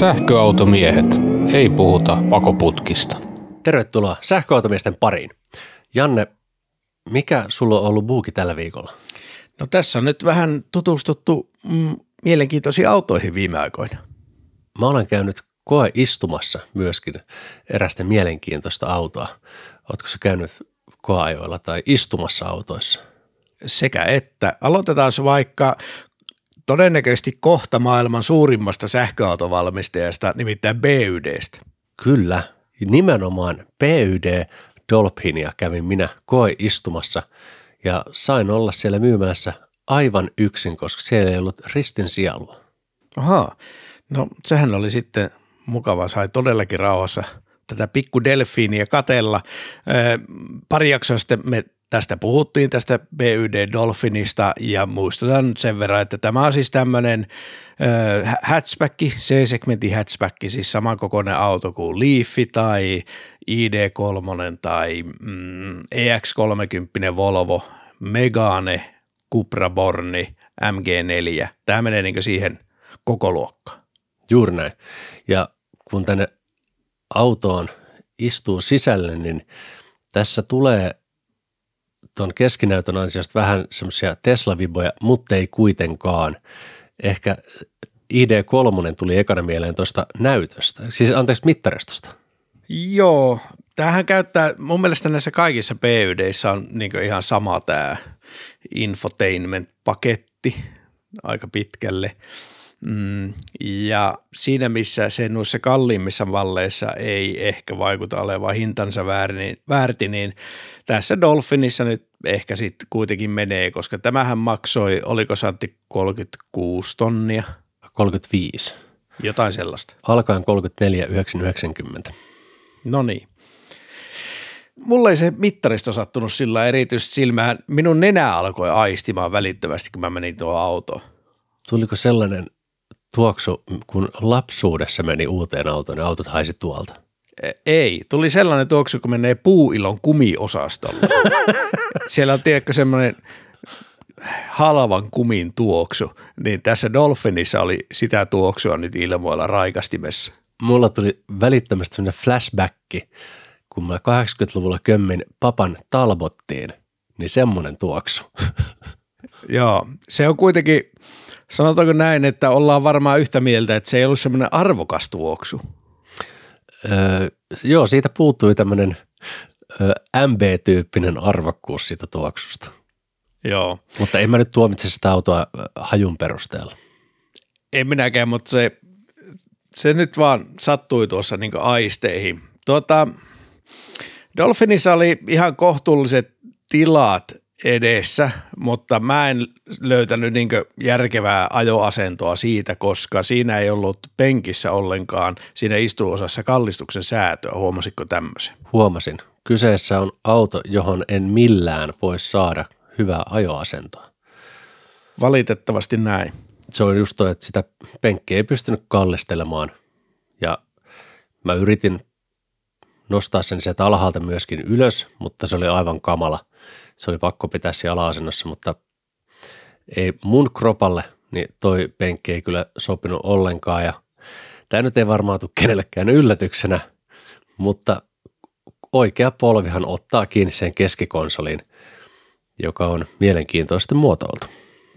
Sähköautomiehet. Ei puhuta pakoputkista. Tervetuloa sähköautomiesten pariin. Janne, mikä sulla on ollut buuki tällä viikolla? No tässä on nyt vähän tutustuttu mm, mielenkiintoisiin autoihin viime aikoina. Mä olen käynyt koe istumassa myöskin erästä mielenkiintoista autoa. Oletko sä käynyt koeajoilla tai istumassa autoissa? Sekä että. Aloitetaan vaikka todennäköisesti kohta maailman suurimmasta sähköautovalmistajasta, nimittäin BYDstä. Kyllä, nimenomaan BYD Dolphinia kävin minä koe istumassa ja sain olla siellä myymässä aivan yksin, koska siellä ei ollut ristin sielua. Ahaa, no sehän oli sitten mukava, sai todellakin rauhassa tätä pikku delfiiniä katella. Pari jaksoa sitten me tästä puhuttiin, tästä BYD Dolphinista ja muistutan sen verran, että tämä on siis tämmöinen hatchback, C-segmentin hatchback, siis samankokoinen auto kuin Leaf tai ID3 tai mm, EX30 Volvo, Megane, Cupra Borni, MG4. Tämä menee niin siihen koko luokkaan. Juuri näin. Ja kun tänne autoon istuu sisälle, niin tässä tulee tuon keskinäytön ansiosta vähän semmoisia Tesla-viboja, mutta ei kuitenkaan. Ehkä ID3 tuli ekana mieleen tuosta näytöstä, siis anteeksi mittaristosta. Joo, tämähän käyttää, mun mielestä näissä kaikissa PYDissä on niin ihan sama tämä infotainment-paketti aika pitkälle. Mm, ja siinä, missä se noissa kalliimmissa malleissa ei ehkä vaikuta olevan hintansa väärti, niin tässä Dolphinissa nyt ehkä sitten kuitenkin menee, koska tämähän maksoi, oliko Santti 36 tonnia? 35. Jotain sellaista. Alkaen 34, 990. No niin. Mulla ei se mittaristo sattunut sillä erityisesti silmään. Minun nenä alkoi aistimaan välittömästi, kun mä menin tuohon autoon. Tuliko sellainen tuoksu, kun lapsuudessa meni uuteen autoon ja autot haisi tuolta? Ei, tuli sellainen tuoksu, kun menee puuilon kumiosastolle. Siellä on, tiedätkö, semmoinen halvan kumin tuoksu, niin tässä Dolphinissa oli sitä tuoksua nyt ilmoilla raikastimessa. Mulla tuli välittömästi semmoinen flashbacki, kun mä 80-luvulla kömmin papan talbottiin, niin semmoinen tuoksu. Joo, se on kuitenkin, sanotaanko näin, että ollaan varmaan yhtä mieltä, että se ei ollut semmoinen arvokas tuoksu. Öö, joo, siitä puuttui tämmöinen MB-tyyppinen arvokkuus siitä tuoksusta. Joo. Mutta en mä nyt tuomitse sitä autoa hajun perusteella. En minäkään, mutta se, se nyt vaan sattui tuossa niin aisteihin. Tuota, Dolphinissa oli ihan kohtuulliset tilat edessä, mutta mä en löytänyt niin järkevää ajoasentoa siitä, koska siinä ei ollut penkissä ollenkaan siinä istuosassa kallistuksen säätöä. Huomasitko tämmöisen? Huomasin. Kyseessä on auto, johon en millään voi saada hyvää ajoasentoa. Valitettavasti näin. Se on just toi, että sitä penkkiä ei pystynyt kallistelemaan ja mä yritin nostaa sen sieltä alhaalta myöskin ylös, mutta se oli aivan kamala – se oli pakko pitää siellä asennossa, mutta ei mun kropalle, niin toi penkki ei kyllä sopinut ollenkaan ja tämä nyt ei varmaan tule kenellekään yllätyksenä, mutta oikea polvihan ottaa kiinni sen keskikonsoliin, joka on mielenkiintoisesti muotoiltu.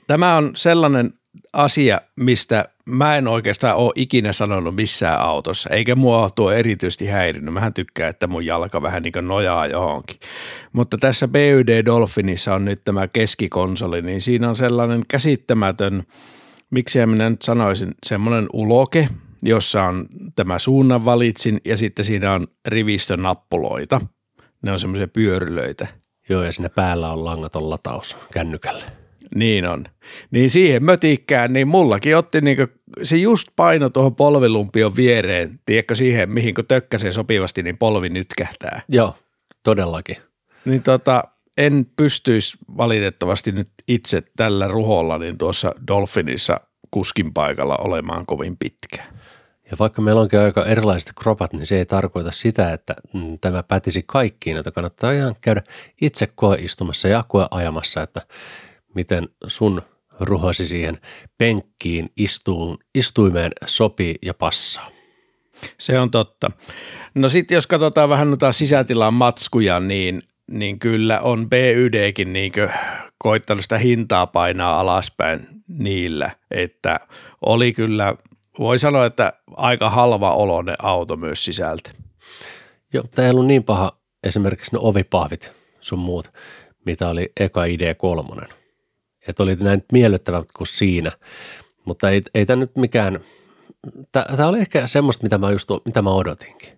Tämä on sellainen asia, mistä mä en oikeastaan ole ikinä sanonut missään autossa, eikä mua tuo erityisesti häirinyt. Mähän tykkään, että mun jalka vähän niin kuin nojaa johonkin. Mutta tässä BYD Dolphinissa on nyt tämä keskikonsoli, niin siinä on sellainen käsittämätön, miksi minä nyt sanoisin, semmoinen uloke, jossa on tämä suunnan valitsin ja sitten siinä on rivistön nappuloita. Ne on semmoisia pyörylöitä. Joo, ja siinä päällä on langaton lataus kännykälle. Niin on. Niin siihen mötikkään, niin mullakin otti niinku, se just paino tuohon polvilumpion viereen, tiedätkö siihen, mihin kun tökkäsee sopivasti, niin polvi nytkähtää. Joo, todellakin. Niin tota, en pystyisi valitettavasti nyt itse tällä ruholla niin tuossa Dolphinissa kuskin paikalla olemaan kovin pitkään. Ja vaikka meillä onkin aika erilaiset kropat, niin se ei tarkoita sitä, että mm, tämä pätisi kaikkiin, että kannattaa ihan käydä itse koeistumassa ja koeajamassa, että miten sun ruhosi siihen penkkiin istuun, istuimeen sopii ja passaa. Se on totta. No sitten jos katsotaan vähän noita sisätilan matskuja, niin, niin kyllä on BYDkin niin koittanut sitä hintaa painaa alaspäin niillä, että oli kyllä, voi sanoa, että aika halva oloinen auto myös sisältä. Joo, tämä ei ollut niin paha esimerkiksi ne ovipahvit sun muut, mitä oli eka ID3. Että oli näin miellyttävät kuin siinä, mutta ei, ei tämä nyt mikään, tämä oli ehkä semmoista, mitä mä, just, mitä mä odotinkin.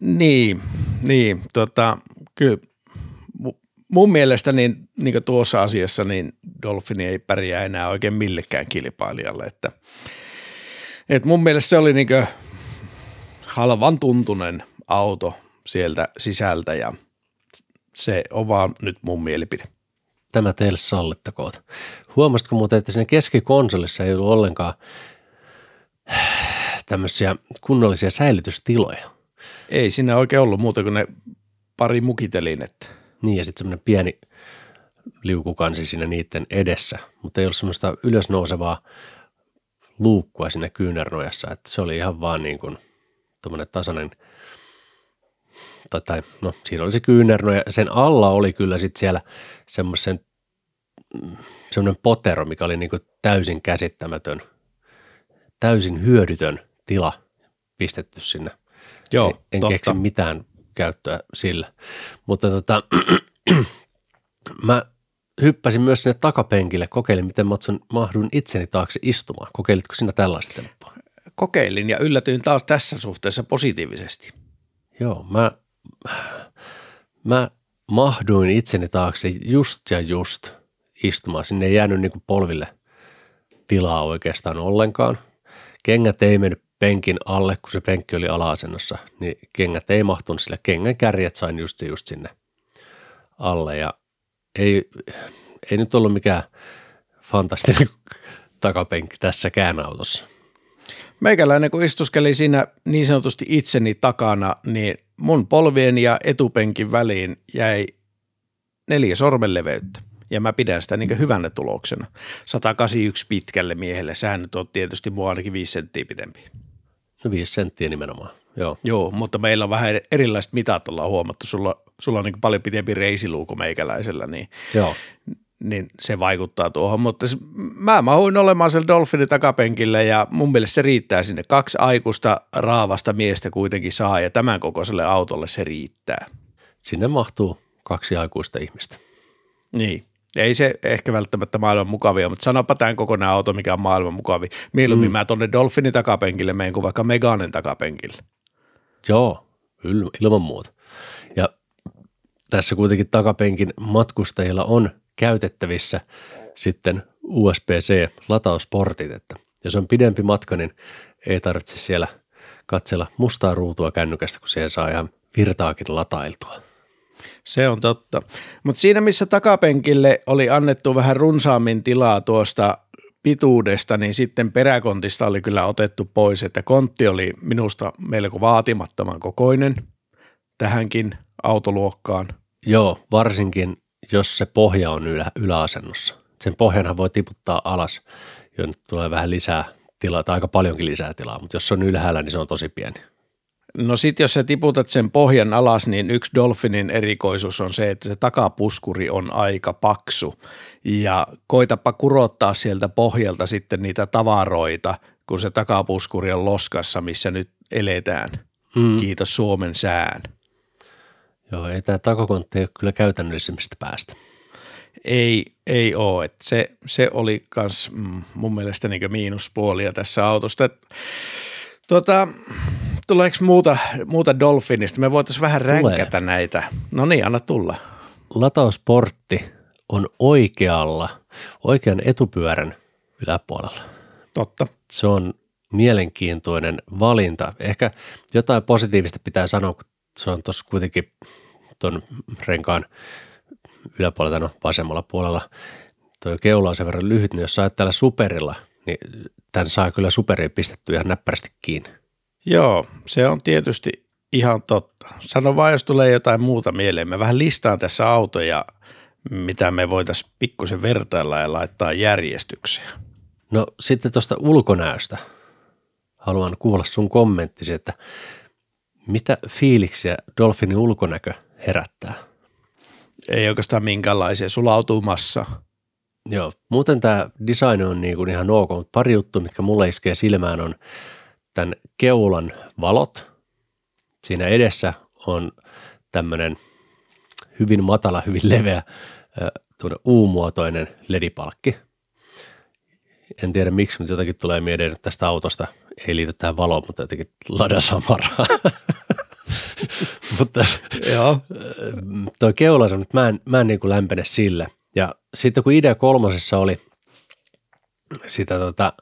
Niin, niin tota, kyllä mun mielestä niin, niin tuossa asiassa niin Dolphini ei pärjää enää oikein millekään kilpailijalle, että, että mun mielestä se oli niin halvan tuntunen auto sieltä sisältä ja se on vaan nyt mun mielipide. Tämä teille sallittakoon. Huomasitko muuten, että siinä keskikonsolissa ei ollut ollenkaan tämmöisiä kunnollisia säilytystiloja? Ei siinä oikein ollut muuta kuin ne pari mukitelinettä. Niin ja sitten semmoinen pieni liukukansi siinä niiden edessä, mutta ei ollut semmoista ylösnousevaa luukkua siinä kyynärnojassa, että se oli ihan vaan niin kuin tuommoinen tasainen, tai, tai no siinä oli se kyynärnoja, sen alla oli kyllä sitten siellä semmoisen semmoinen potero, mikä oli niin täysin käsittämätön, täysin hyödytön tila pistetty sinne. Joo, en, en keksi mitään käyttöä sillä. Mutta tota, mä hyppäsin myös sinne takapenkille, kokeilin miten Matson mahdun itseni taakse istumaan. Kokeilitko sinä tällaista temppua? Kokeilin ja yllätyin taas tässä suhteessa positiivisesti. Joo, mä, mä mahduin itseni taakse just ja just istumaan. Sinne ei jäänyt niin polville tilaa oikeastaan ollenkaan. Kengät ei mennyt penkin alle, kun se penkki oli ala-asennossa, niin kengät ei mahtunut sille. Kengän kärjet sain just, just sinne alle ja ei, ei nyt ollut mikään fantastinen takapenkki tässäkään autossa. Meikäläinen, kun istuskeli siinä niin sanotusti itseni takana, niin mun polvien ja etupenkin väliin jäi neljä sormenleveyttä ja mä pidän sitä niin hyvänä tuloksena. 181 pitkälle miehelle, sehän nyt on tietysti mua ainakin 5 senttiä pitempi. No 5 senttiä nimenomaan, joo. Joo, mutta meillä on vähän erilaiset mitat ollaan huomattu. Sulla, sulla on niin paljon pitempi reisiluuko meikäläisellä, niin, joo. Niin se vaikuttaa tuohon. Mutta mä mahuin olemaan siellä Dolphinin takapenkille ja mun mielestä se riittää sinne. Kaksi aikuista raavasta miestä kuitenkin saa ja tämän kokoiselle autolle se riittää. Sinne mahtuu kaksi aikuista ihmistä. Niin. Ei se ehkä välttämättä maailman mukavia, mutta sanopa tämän kokonaan auto, mikä on maailman mukavi. Mieluummin mm. mä tonne Dolphinin takapenkille menen kuin vaikka Meganen takapenkille. Joo, ilman muuta. Ja tässä kuitenkin takapenkin matkustajilla on käytettävissä sitten USB-C-latausportit, että jos on pidempi matka, niin ei tarvitse siellä katsella mustaa ruutua kännykästä, kun siihen saa ihan virtaakin latailtua. Se on totta. Mutta siinä, missä takapenkille oli annettu vähän runsaammin tilaa tuosta pituudesta, niin sitten peräkontista oli kyllä otettu pois, että kontti oli minusta melko vaatimattoman kokoinen tähänkin autoluokkaan. Joo, varsinkin jos se pohja on ylä, yläasennossa. Sen pohjanhan voi tiputtaa alas, jonne tulee vähän lisää tilaa, tai aika paljonkin lisää tilaa, mutta jos se on ylhäällä, niin se on tosi pieni. No sit jos sä tiputat sen pohjan alas, niin yksi Dolphinin erikoisuus on se, että se takapuskuri on aika paksu ja koitapa kurottaa sieltä pohjalta sitten niitä tavaroita, kun se takapuskuri on loskassa, missä nyt eletään. Mm. Kiitos Suomen sään. Joo, ei tämä takakontti ole kyllä käytännöllisimmistä päästä. Ei, ei ole. Et se, se oli myös mm, mun mielestä niin miinuspuolia tässä autosta. Tuota, tuleeko muuta, muuta Dolphinista? Me voitaisiin vähän ränkätä Tulee. näitä. No niin, anna tulla. Latausportti on oikealla, oikean etupyörän yläpuolella. Totta. Se on mielenkiintoinen valinta. Ehkä jotain positiivista pitää sanoa, kun se on tuossa kuitenkin tuon renkaan yläpuolella, no vasemmalla puolella. Tuo keula on sen verran lyhyt, niin jos sä tällä superilla, niin tämän saa kyllä superiin pistetty ihan näppärästi kiinni. Joo, se on tietysti ihan totta. Sano vaan, jos tulee jotain muuta mieleen. Mä vähän listaan tässä autoja, mitä me voitaisiin pikkusen vertailla ja laittaa järjestykseen. No sitten tuosta ulkonäöstä. haluan kuulla sun kommenttisi, että mitä fiiliksiä Dolphinin ulkonäkö herättää? Ei oikeastaan minkäänlaisia, sulautuu massa. Joo, muuten tämä design on niin kuin ihan ok, mutta pari juttua, mitkä mulle iskee silmään on tämän keulan valot. Siinä edessä on tämmöinen hyvin matala, hyvin leveä U-muotoinen ledipalkki. En tiedä miksi, mutta jotakin tulee mieleen että tästä autosta. Ei liity tähän valoon, mutta jotenkin Lada Samaraa. mutta Joo. tuo keula on, että mä en, mä en niin kuin lämpene sille. Ja sitten kun idea kolmosessa oli sitä tota,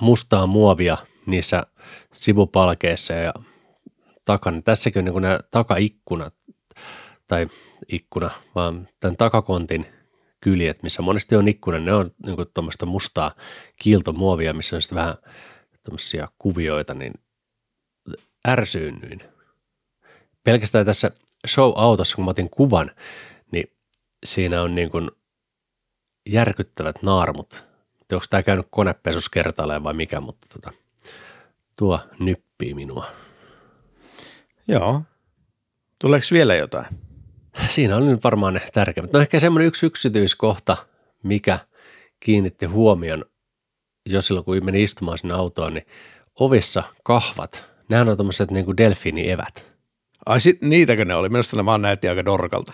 mustaa muovia niissä sivupalkeissa ja takana, tässäkin on niin kuin nämä takaikkunat tai ikkuna, vaan tämän takakontin kyljet, missä monesti on ikkuna, ne on niin tuommoista mustaa kiiltomuovia, missä on sitten vähän tämmöisiä kuvioita, niin ärsyynnyin. Pelkästään tässä show-autossa, kun mä otin kuvan, niin siinä on niin kuin järkyttävät naarmut. Onko tämä käynyt konepesus kertaalleen vai mikä, mutta tota, tuo nyppii minua. Joo. Tuleeko vielä jotain? Siinä on nyt varmaan ne tärkeimmät. No ehkä semmoinen yksi yksityiskohta, mikä kiinnitti huomion jo silloin, kun meni istumaan sinne autoon, niin ovissa kahvat, nehän on tämmöiset niin kuin delfiinievät. Ai sit, niitäkö ne oli? Minusta ne vaan näytti aika dorkalta.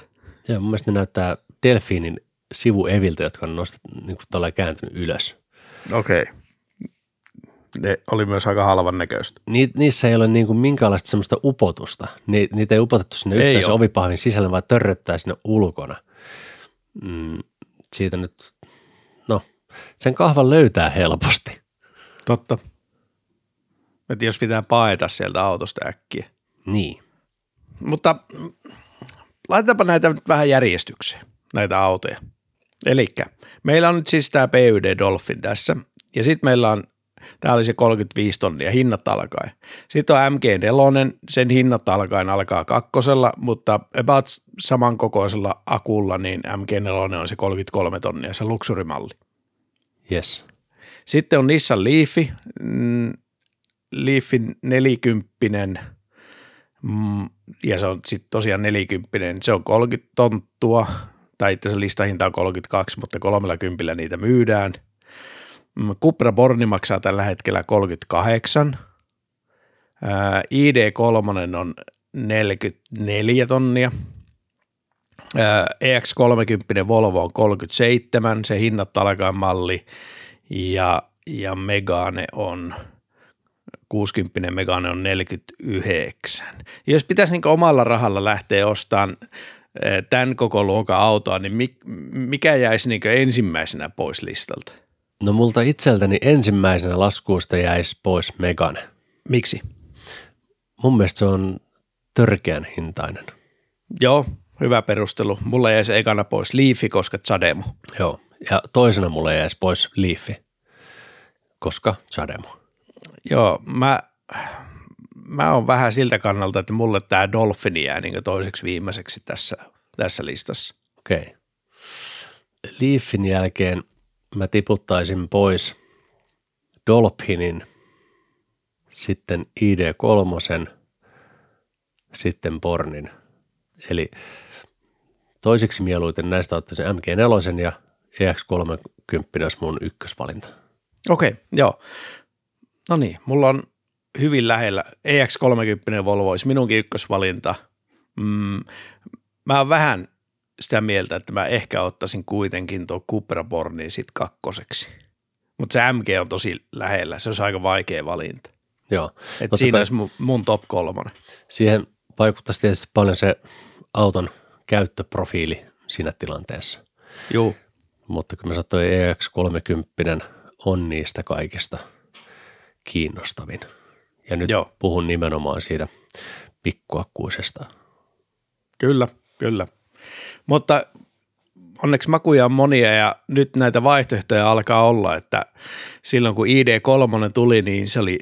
Joo, mun mielestä ne näyttää delfiinin sivueviltä, jotka on nostettu niin kuin kääntynyt ylös. Okei. Okay. Ne oli myös aika halvan näköistä. Ni, niissä ei ole niin kuin minkäänlaista semmoista upotusta. Ni, niitä ei upotettu sinne ei yhtään ovipahvin sisällä, vaan törröttää sinne ulkona. Mm, siitä nyt, no, sen kahvan löytää helposti. Totta. Että jos pitää paeta sieltä autosta äkkiä. Niin. Mutta laitetaanpa näitä nyt vähän järjestykseen, näitä autoja. Eli meillä on nyt siis tämä PYD Dolphin tässä, ja sitten meillä on, tämä oli se 35 tonnia hinnat alkaen. Sitten on MG4, sen hinnat alkaen alkaa kakkosella, mutta about samankokoisella akulla, niin MG4 on se 33 tonnia, se luksurimalli. Yes. Sitten on Nissan Leaf, mm, Leafin 40 mm, ja se on sitten tosiaan 40, se on 30 tonttua, tai itse asiassa listahinta on 32, mutta 30 niitä myydään. Cupra Borni maksaa tällä hetkellä 38. ID3 on 44 tonnia. EX30 Volvo on 37, se hinnat alkaa malli, ja, ja Megane on 60 Megane on 49. Jos pitäisi niin omalla rahalla lähteä ostamaan tämän koko luokan autoa, niin mikä jäisi niin ensimmäisenä pois listalta? No multa itseltäni ensimmäisenä laskuusta jäisi pois Megane. Miksi? Mun mielestä se on törkeän hintainen. Joo, hyvä perustelu. Mulla jäisi ekana pois Leafi, koska Zademo. Joo, ja toisena mulla jäisi pois Leafi, koska Zademo. Joo, mä, mä oon vähän siltä kannalta, että mulle tämä Dolphini jää niin toiseksi viimeiseksi tässä, tässä listassa. Okei. Okay. Leafin jälkeen mä tiputtaisin pois Dolphinin, sitten ID3, sitten Pornin. Eli toiseksi mieluiten näistä ottaisin MG4 ja EX30 olisi mun ykkösvalinta. Okei, okay, joo. No niin, mulla on hyvin lähellä. EX30 Volvo olisi minunkin ykkösvalinta. Mm, mä oon vähän sitä mieltä, että mä ehkä ottaisin kuitenkin tuo Cupra Bornin sit kakkoseksi. Mutta se MG on tosi lähellä, se olisi aika vaikea valinta. Joo. Et siinä olisi mun, mun top kolmonen. Siihen vaikuttaisi tietysti paljon se auton käyttöprofiili siinä tilanteessa. Joo. Mutta kun mä sanoin, EX30 on niistä kaikista kiinnostavin. Ja nyt Joo. puhun nimenomaan siitä pikkuakkuisesta. Kyllä, kyllä. Mutta onneksi makuja on monia ja nyt näitä vaihtoehtoja alkaa olla, että silloin kun ID3 tuli, niin se oli,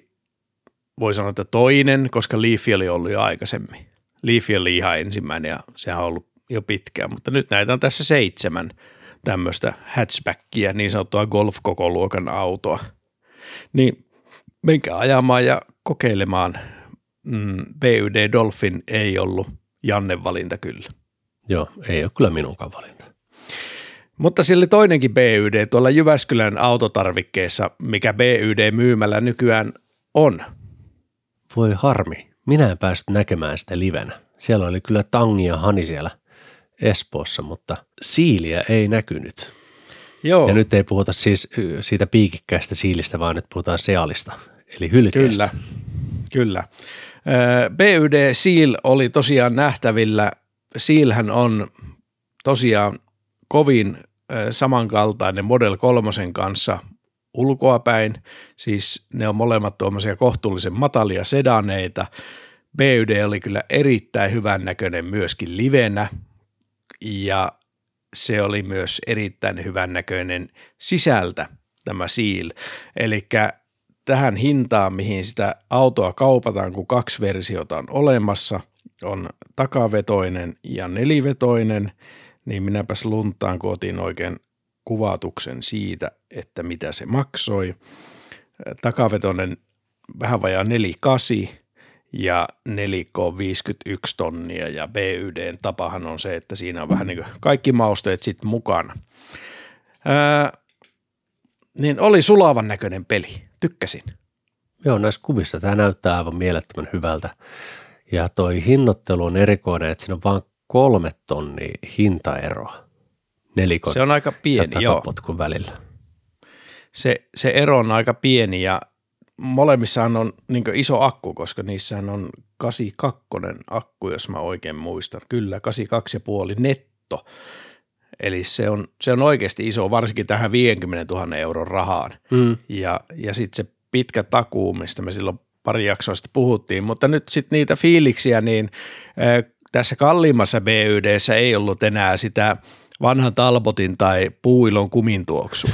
voi sanoa, että toinen, koska Leaf oli ollut jo aikaisemmin. Leaf oli ihan ensimmäinen ja sehän on ollut jo pitkään, mutta nyt näitä on tässä seitsemän tämmöistä hatchbackia, niin sanottua golf-koko luokan autoa. Niin menkää ajamaan ja kokeilemaan. Mm, BYD Dolphin ei ollut Janne valinta kyllä. Joo, ei ole kyllä minunkaan valinta. Mutta sillä toinenkin BYD tuolla Jyväskylän autotarvikkeessa, mikä BYD myymällä nykyään on. Voi harmi, minä en päässyt näkemään sitä livenä. Siellä oli kyllä Tangi ja Hani siellä Espoossa, mutta siiliä ei näkynyt. Joo, Ja nyt ei puhuta siis siitä piikikkäistä siilistä, vaan nyt puhutaan sealista, eli hylkeestä. kyllä, kyllä. BYD Seal oli tosiaan nähtävillä. Sealhän on tosiaan kovin samankaltainen Model 3 kanssa ulkoapäin, siis ne on molemmat tuommoisia kohtuullisen matalia sedaneita. BYD oli kyllä erittäin hyvän näköinen myöskin livenä ja se oli myös erittäin hyvän näköinen sisältä tämä Seal. Eli tähän hintaan, mihin sitä autoa kaupataan, kun kaksi versiota on olemassa, on takavetoinen ja nelivetoinen, niin minäpäs luntaan, kun oikein kuvatuksen siitä, että mitä se maksoi. Takavetoinen vähän vajaa 48 ja nelikko on 51 tonnia ja BYDn tapahan on se, että siinä on vähän niin kuin kaikki mausteet sitten mukana. Ää, niin oli sulavan näköinen peli, tykkäsin. Joo, näissä kuvissa tämä näyttää aivan mielettömän hyvältä. Ja toi hinnoittelu on erikoinen, että siinä on vain kolme tonnia hintaeroa nelikon Se on aika pieni, joo. välillä. Se, se ero on aika pieni ja molemmissahan on niin iso akku, koska niissähän on 82 akku, jos mä oikein muistan. Kyllä, 82,5 netto. Eli se on, se on oikeasti iso, varsinkin tähän 50 000 euron rahaan. Mm. Ja, ja sitten se pitkä takuu, mistä me silloin pari jaksoa sitten puhuttiin, mutta nyt sitten niitä fiiliksiä, niin tässä kalliimmassa BYDssä ei ollut enää sitä vanhan Talbotin tai puuilon kumintuoksu.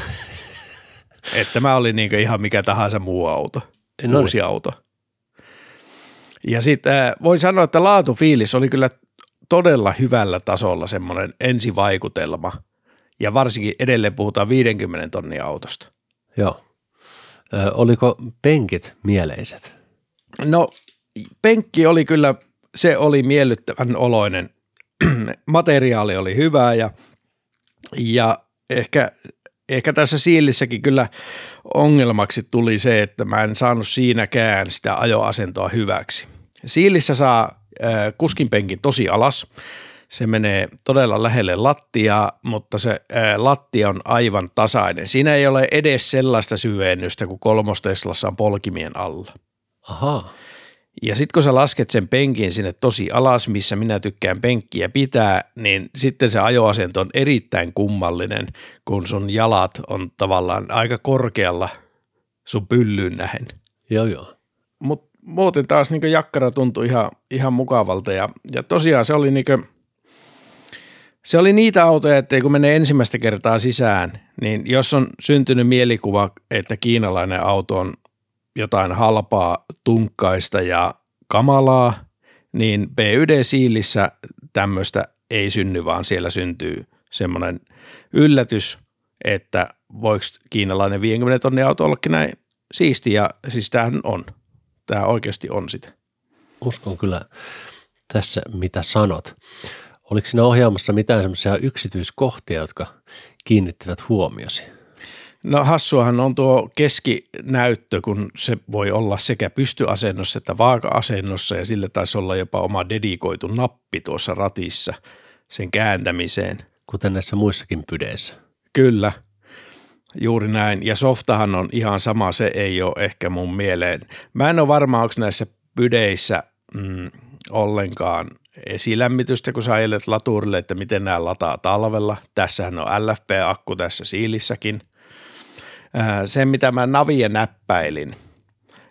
että tämä oli niinku ihan mikä tahansa muu auto, No uusi auto. Ja sitten äh, voin sanoa, että laatufiilis oli kyllä todella hyvällä tasolla semmoinen ensivaikutelma. Ja varsinkin edelleen puhutaan 50 tonnia autosta. Joo. Ö, oliko penkit mieleiset? No penkki oli kyllä, se oli miellyttävän oloinen. Materiaali oli hyvää ja, ja ehkä, ehkä tässä siilissäkin kyllä ongelmaksi tuli se, että mä en saanut siinäkään sitä ajoasentoa hyväksi. Siilissä saa äh, kuskinpenkin tosi alas. Se menee todella lähelle lattiaa, mutta se lattia on aivan tasainen. Siinä ei ole edes sellaista syvennystä kuin kolmosteslassa on polkimien alla. Ahaa. Ja sitten kun sä lasket sen penkin sinne tosi alas, missä minä tykkään penkkiä pitää, niin sitten se ajoasento on erittäin kummallinen, kun sun jalat on tavallaan aika korkealla sun pyllyyn nähen. Joo, joo. Mutta muuten taas niin jakkara tuntui ihan, ihan mukavalta ja, ja tosiaan se oli niin se oli niitä autoja, että kun menee ensimmäistä kertaa sisään, niin jos on syntynyt mielikuva, että kiinalainen auto on jotain halpaa, tunkkaista ja kamalaa, niin BYD-siilissä tämmöistä ei synny, vaan siellä syntyy semmoinen yllätys, että voiko kiinalainen 50 tonnin auto ollakin näin siisti, ja siis tämähän on. Tämä oikeasti on sitä. Uskon kyllä tässä, mitä sanot. Oliko siinä ohjaamassa mitään semmoisia yksityiskohtia, jotka kiinnittivät huomiosi? No hassuahan on tuo keskinäyttö, kun se voi olla sekä pystyasennossa että vaaka-asennossa ja sille taisi olla jopa oma dedikoitu nappi tuossa ratissa sen kääntämiseen. Kuten näissä muissakin pydeissä. Kyllä, juuri näin. Ja softahan on ihan sama, se ei ole ehkä mun mieleen. Mä en ole varma, onko näissä pydeissä mm, ollenkaan esilämmitystä, kun sä ajelet laturille, että miten nämä lataa talvella. Tässähän on LFP-akku tässä siilissäkin. Sen, mitä mä navia näppäilin,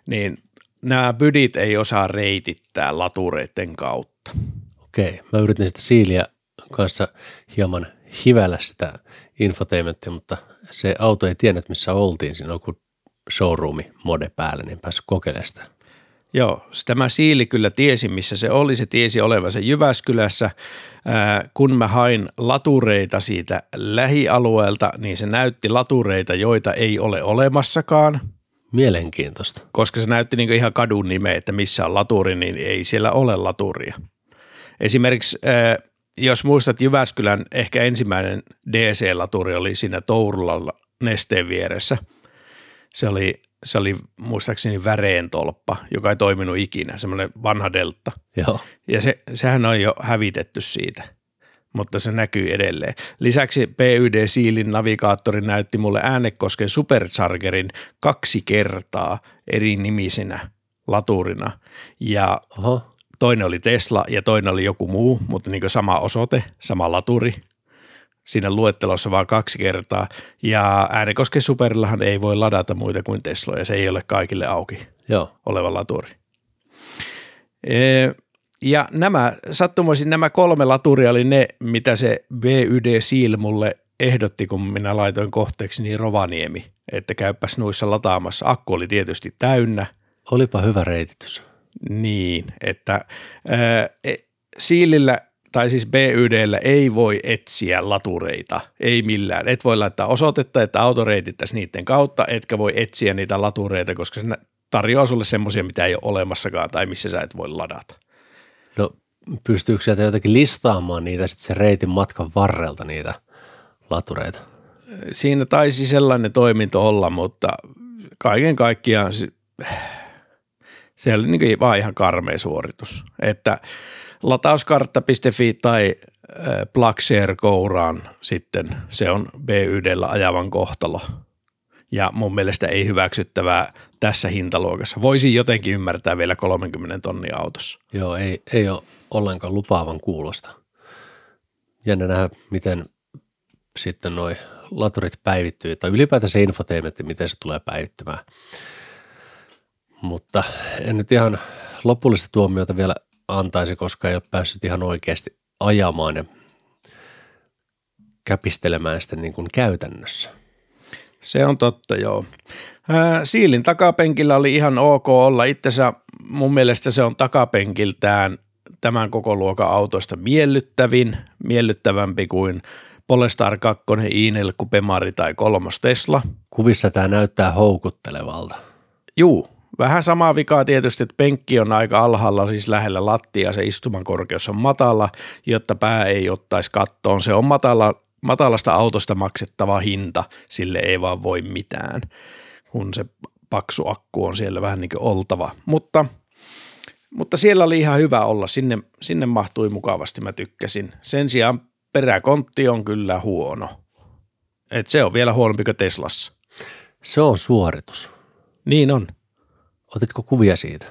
niin nämä bydit ei osaa reitittää latureiden kautta. Okei, mä yritin sitä siiliä kanssa hieman hivellä sitä infotainmenttia, mutta se auto ei tiennyt, missä oltiin. Siinä on kuin showroomi mode päällä, niin päässyt kokeilemaan sitä. Joo, tämä siili kyllä tiesi, missä se oli. Se tiesi olevansa Jyväskylässä. Ää, kun mä hain latureita siitä lähialueelta, niin se näytti latureita, joita ei ole olemassakaan. Mielenkiintoista. koska se näytti niin ihan kadun nimeä, että missä on laturi, niin ei siellä ole laturia. Esimerkiksi äh, jos muistat Jyväskylän ehkä ensimmäinen DC-laturi oli siinä Tourulalla nesteen vieressä. Se oli, se oli muistaakseni väreen tolppa, joka ei toiminut ikinä, semmoinen vanha delta. Joo. Ja se, sehän on jo hävitetty siitä, mutta se näkyy edelleen. Lisäksi PYD Siilin navigaattori näytti mulle äänekosken Superchargerin kaksi kertaa eri nimisenä laturina. Ja Oho. toinen oli Tesla ja toinen oli joku muu, mutta niin sama osoite, sama laturi. Siinä luettelossa vaan kaksi kertaa. Ja Äänekosken Superillahan ei voi ladata muita kuin Tesloja, se ei ole kaikille auki Joo. oleva laturi. Ee, Ja nämä, sattumoisin nämä kolme laturia oli ne, mitä se VYD Seal mulle ehdotti, kun minä laitoin kohteeksi niin Rovaniemi, että käypäs noissa lataamassa. Akku oli tietysti täynnä, Olipa hyvä reititys. niin, että e, Siilillä tai siis BYDllä ei voi etsiä latureita, ei millään. Et voi laittaa osoitetta, että auto reitittäisi niiden kautta, etkä voi etsiä niitä latureita, koska se tarjoaa sulle semmoisia, mitä ei ole olemassakaan tai missä sä et voi ladata. No pystyykö sieltä jotenkin listaamaan niitä sitten se reitin matkan varrelta niitä latureita? Siinä taisi sellainen toiminto olla, mutta kaiken kaikkiaan se, se oli niin vaan ihan karmea suoritus. Että latauskartta.fi tai Plugshare kouraan sitten se on BYDllä ajavan kohtalo. Ja mun mielestä ei hyväksyttävää tässä hintaluokassa. Voisin jotenkin ymmärtää vielä 30 tonnia autossa. Joo, ei, ei ole ollenkaan lupaavan kuulosta. Jännä nähdä, miten sitten noi laturit päivittyy, tai ylipäätään se infotainmentti, miten se tulee päivittymään. Mutta en nyt ihan lopullista tuomiota vielä antaisi, koska ei ole päässyt ihan oikeasti ajamaan ja käpistelemään sitä niin kuin käytännössä. Se on totta, joo. Ää, Siilin takapenkillä oli ihan ok olla. Itsensä mun mielestä se on takapenkiltään tämän koko luokan autoista miellyttävin, miellyttävämpi kuin Polestar 2, Iinel, Kupemari tai kolmos Tesla. Kuvissa tämä näyttää houkuttelevalta. Juu, vähän samaa vikaa tietysti, että penkki on aika alhaalla, siis lähellä lattia, se istuman korkeus on matala, jotta pää ei ottaisi kattoon. Se on matala, matalasta autosta maksettava hinta, sille ei vaan voi mitään, kun se paksu akku on siellä vähän niin kuin oltava. Mutta, mutta siellä oli ihan hyvä olla, sinne, sinne mahtui mukavasti, mä tykkäsin. Sen sijaan peräkontti on kyllä huono. Et se on vielä huonompi kuin Teslassa. Se on suoritus. Niin on. Otitko kuvia siitä?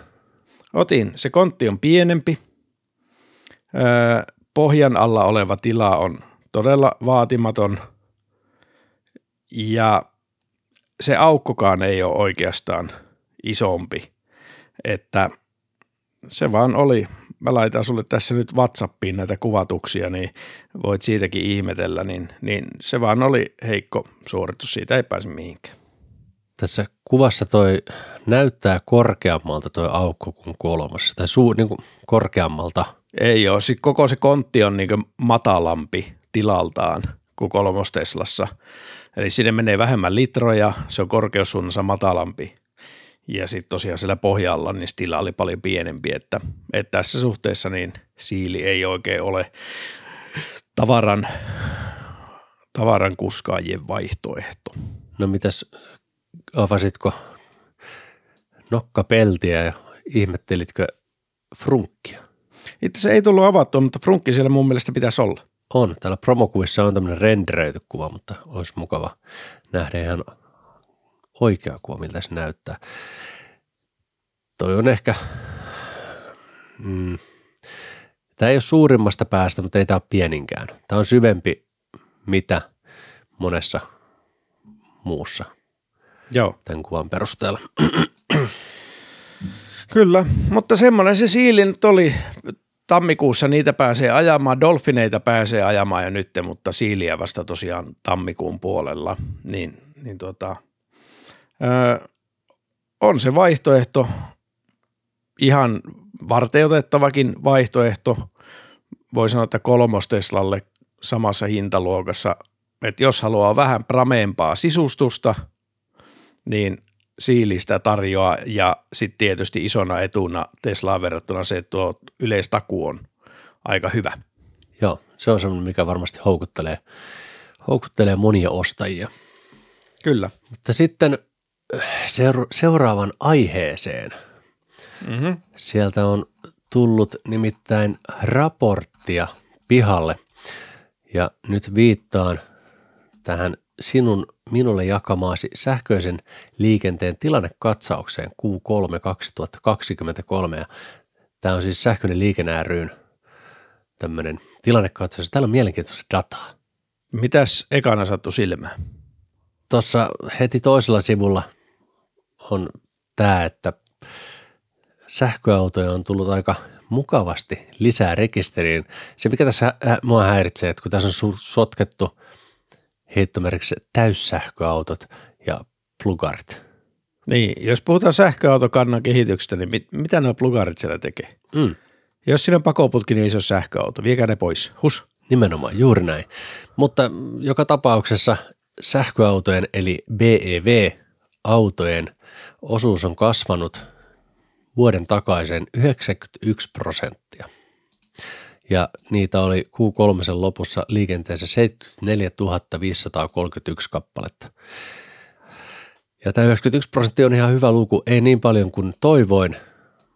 Otin. Se kontti on pienempi. Pohjan alla oleva tila on todella vaatimaton. Ja se aukkokaan ei ole oikeastaan isompi. Että se vaan oli. Mä laitan sulle tässä nyt WhatsAppiin näitä kuvatuksia, niin voit siitäkin ihmetellä. Niin, niin se vaan oli heikko suoritus. Siitä ei pääse mihinkään. Tässä kuvassa toi näyttää korkeammalta toi aukko kuin kolmassa, tai suu, niin kuin korkeammalta. Ei ole. Sitten koko se kontti on niin matalampi tilaltaan kuin kolmos Teslassa. Eli sinne menee vähemmän litroja, se on korkeussuunnassa matalampi. Ja sitten tosiaan siellä pohjalla niin tila oli paljon pienempi, että, että tässä suhteessa niin siili ei oikein ole tavaran, tavaran kuskaajien vaihtoehto. No mitäs, avasitko nokkapeltiä ja ihmettelitkö frunkkia? Itse se ei tullut avattua, mutta frunkki siellä mun mielestä pitäisi olla. On. Täällä promokuvissa on tämmöinen renderöity kuva, mutta olisi mukava nähdä ihan oikea kuva, miltä se näyttää. Toi on ehkä, mm, tämä ei ole suurimmasta päästä, mutta ei tämä ole pieninkään. Tämä on syvempi mitä monessa muussa Joo. tämän kuvan perusteella. Kyllä, mutta semmoinen se siili nyt oli. Tammikuussa niitä pääsee ajamaan, dolfineita pääsee ajamaan jo nyt, mutta siiliä vasta tosiaan tammikuun puolella. Niin, niin tota, öö, on se vaihtoehto, ihan varteutettavakin vaihtoehto. Voi sanoa, että kolmos Teslalle samassa hintaluokassa, että jos haluaa vähän prameempaa sisustusta, niin siilistä tarjoaa ja sitten tietysti isona etuna Teslaan verrattuna se, että tuo yleistaku on aika hyvä. Joo, se on semmoinen, mikä varmasti houkuttelee, houkuttelee monia ostajia. Kyllä. Mutta sitten seura- seuraavan aiheeseen. Mm-hmm. Sieltä on tullut nimittäin raporttia pihalle ja nyt viittaan tähän sinun minulle jakamaasi sähköisen liikenteen tilannekatsaukseen Q3 2023. Ja tämä on siis sähköinen liikenne ryn tämmöinen tilannekatsaus. Täällä on mielenkiintoista dataa. Mitäs ekana sattui silmään? Tuossa heti toisella sivulla on tämä, että sähköautoja on tullut aika mukavasti lisää rekisteriin. Se, mikä tässä mua häiritsee, että kun tässä on sotkettu heittomerkiksi täyssähköautot ja plugarit. Niin, jos puhutaan sähköautokannan kehityksestä, niin mit, mitä nuo plugarit siellä tekee? Mm. Jos siinä on pakoputki, niin ei se ole sähköauto. Viekää ne pois. Hus. Nimenomaan, juuri näin. Mutta joka tapauksessa sähköautojen eli BEV-autojen osuus on kasvanut vuoden takaisin 91 prosenttia. Ja niitä oli Q3 lopussa liikenteessä 74 531 kappaletta. Ja tämä 91 prosenttia on ihan hyvä luku, ei niin paljon kuin toivoin,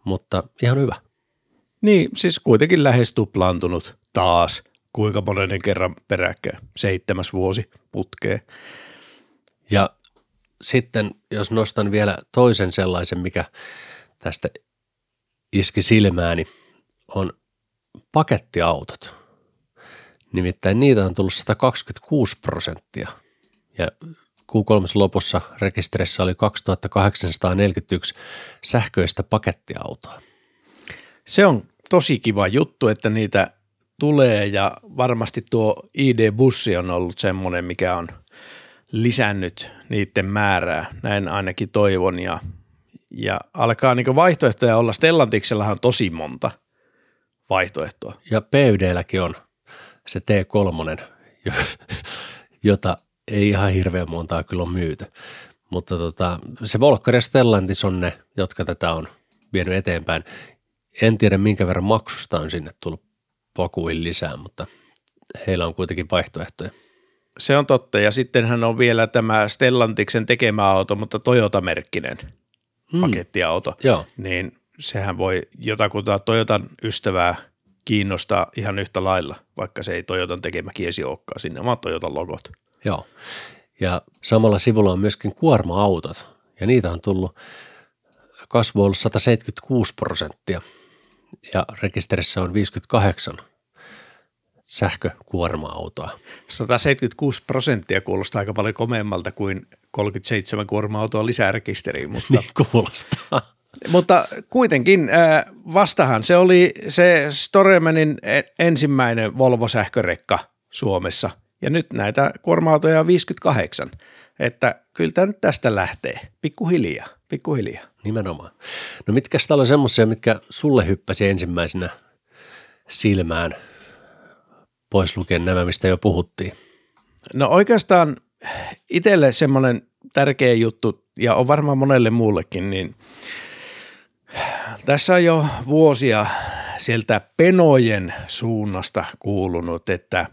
mutta ihan hyvä. Niin, siis kuitenkin lähes tuplaantunut taas. Kuinka monen kerran peräkkäin? Seitsemäs vuosi putkeen. Ja sitten jos nostan vielä toisen sellaisen, mikä tästä iski silmääni, on pakettiautot. Nimittäin niitä on tullut 126 prosenttia ja Q3 lopussa rekisterissä oli 2841 sähköistä pakettiautoa. Se on tosi kiva juttu, että niitä tulee ja varmasti tuo ID-bussi on ollut semmoinen, mikä on lisännyt niiden määrää. Näin ainakin toivon ja, ja alkaa niin vaihtoehtoja olla. Stellantiksellahan on tosi monta vaihtoehtoa. Ja PYDlläkin on se T3, jota ei ihan hirveän montaa kyllä ole myyty. Mutta tota, se Volkkari ja Stellantis on ne, jotka tätä on vienyt eteenpäin. En tiedä minkä verran maksusta on sinne tullut pakuihin lisää, mutta heillä on kuitenkin vaihtoehtoja. Se on totta, ja sittenhän on vielä tämä Stellantiksen tekemä auto, mutta Toyota-merkkinen hmm. pakettiauto. Joo. Niin sehän voi jotakuta Toyotan ystävää kiinnostaa ihan yhtä lailla, vaikka se ei Toyotan tekemä kiesi olekaan, sinne omat Toyotan logot. Joo, ja samalla sivulla on myöskin kuorma-autot, ja niitä on tullut kasvu ollut 176 prosenttia, ja rekisterissä on 58 sähkökuorma-autoa. 176 prosenttia kuulostaa aika paljon komeammalta kuin 37 kuorma-autoa lisää rekisteriin. Mutta... niin kuulostaa. Mutta kuitenkin äh, vastahan se oli se Storemanin e- ensimmäinen Volvo-sähkörekka Suomessa. Ja nyt näitä kuorma-autoja on 58. Että kyllä tämä nyt tästä lähtee. Pikkuhiljaa, pikkuhiljaa. Nimenomaan. No mitkä täällä on semmoisia, mitkä sulle hyppäsi ensimmäisenä silmään, pois lukien nämä, mistä jo puhuttiin? No oikeastaan itselle semmoinen tärkeä juttu, ja on varmaan monelle muullekin, niin tässä on jo vuosia sieltä penojen suunnasta kuulunut, että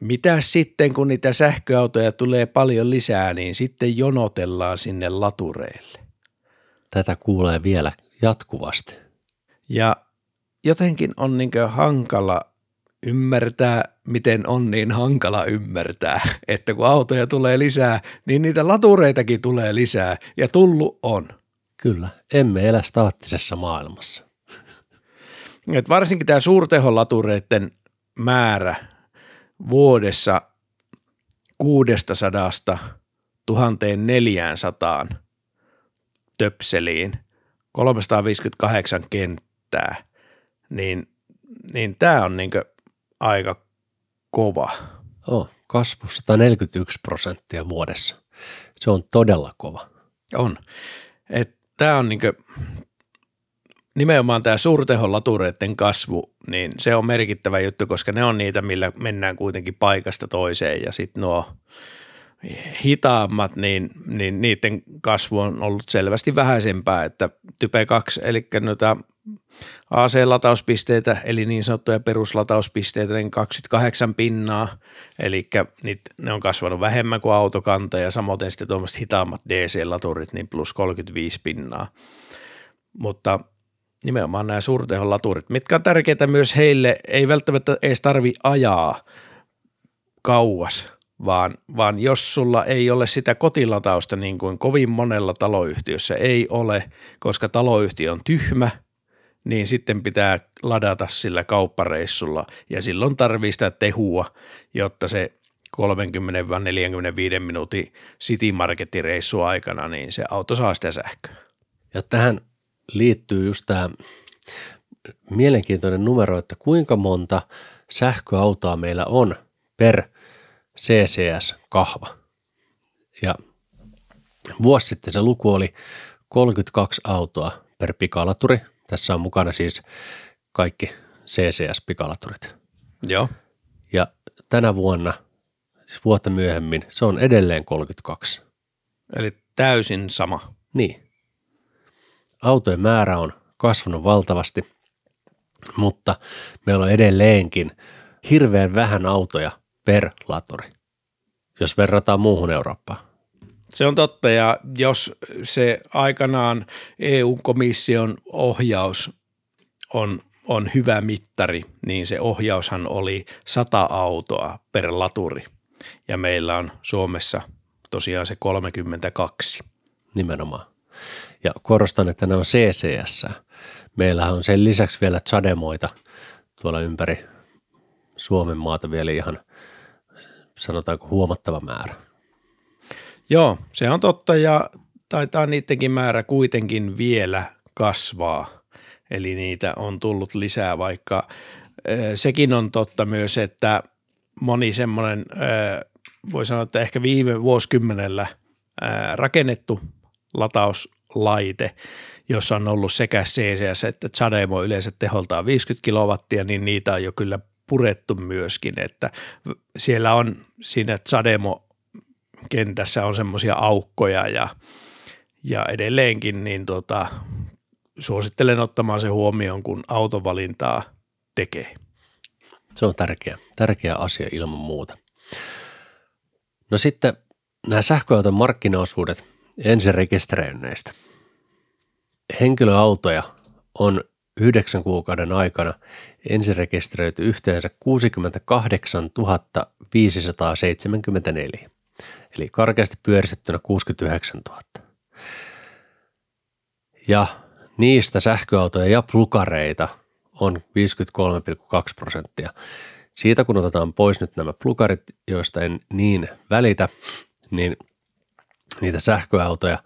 mitä sitten kun niitä sähköautoja tulee paljon lisää, niin sitten jonotellaan sinne latureille. Tätä kuulee vielä jatkuvasti. Ja jotenkin on niin hankala ymmärtää, miten on niin hankala ymmärtää, että kun autoja tulee lisää, niin niitä latureitakin tulee lisää ja tullu on. Kyllä, emme elä staattisessa maailmassa. Et varsinkin tämä suurteholatureiden määrä vuodessa 600 1400 töpseliin, 358 kenttää, niin, niin tämä on niinku aika kova. Oh, kasvu 141 prosenttia vuodessa. Se on todella kova. On. Tämä on niinku, nimenomaan tämä suurtehon latureiden kasvu, niin se on merkittävä juttu, koska ne on niitä, millä mennään kuitenkin paikasta toiseen ja sitten nuo hitaammat, niin, niin niiden kasvu on ollut selvästi vähäisempää, että Type 2, eli noita AC-latauspisteitä, eli niin sanottuja peruslatauspisteitä, niin 28 pinnaa, eli niitä, ne on kasvanut vähemmän kuin autokanta, ja samoin sitten tuommoiset hitaammat DC-laturit, niin plus 35 pinnaa. Mutta nimenomaan nämä suurtehon laturit, mitkä on tärkeitä myös heille, ei välttämättä edes tarvi ajaa kauas, vaan, vaan jos sulla ei ole sitä kotilatausta niin kuin kovin monella taloyhtiössä ei ole, koska taloyhtiö on tyhmä, niin sitten pitää ladata sillä kauppareissulla ja silloin tarvii sitä tehua, jotta se 30-45 minuutin City Marketin aikana, niin se auto saa sitä sähköä. Ja tähän liittyy just tämä mielenkiintoinen numero, että kuinka monta sähköautoa meillä on per CCS-kahva. Ja vuosi sitten se luku oli 32 autoa per pikalaturi. Tässä on mukana siis kaikki CCS-pikalaturit. Joo. Ja tänä vuonna, siis vuotta myöhemmin, se on edelleen 32. Eli täysin sama. Niin. Autojen määrä on kasvanut valtavasti, mutta meillä on edelleenkin hirveän vähän autoja per laturi, jos verrataan muuhun Eurooppaan. Se on totta ja jos se aikanaan EU-komission ohjaus on, on hyvä mittari, niin se ohjaushan oli 100 autoa per laturi ja meillä on Suomessa tosiaan se 32. Nimenomaan. Ja korostan, että ne on CCS. Meillä on sen lisäksi vielä chademoita tuolla ympäri Suomen maata vielä ihan sanotaanko huomattava määrä. Joo, se on totta ja taitaa niidenkin määrä kuitenkin vielä kasvaa. Eli niitä on tullut lisää, vaikka sekin on totta myös, että moni semmoinen, voi sanoa, että ehkä viime vuosikymmenellä rakennettu latauslaite, jossa on ollut sekä CCS että Chademo yleensä teholtaan 50 kilowattia, niin niitä on jo kyllä purettu myöskin, että siellä on siinä Chademo kentässä on semmoisia aukkoja ja, ja edelleenkin niin tota, suosittelen ottamaan se huomioon, kun autovalintaa tekee. Se on tärkeä, tärkeä asia ilman muuta. No sitten nämä sähköauton markkinaosuudet ensirekisteröinneistä. Henkilöautoja on yhdeksän kuukauden aikana ensirekisteröity yhteensä 68 574, eli karkeasti pyöristettynä 69 000. Ja niistä sähköautoja ja plukareita on 53,2 prosenttia. Siitä kun otetaan pois nyt nämä plukarit, joista en niin välitä, niin niitä sähköautoja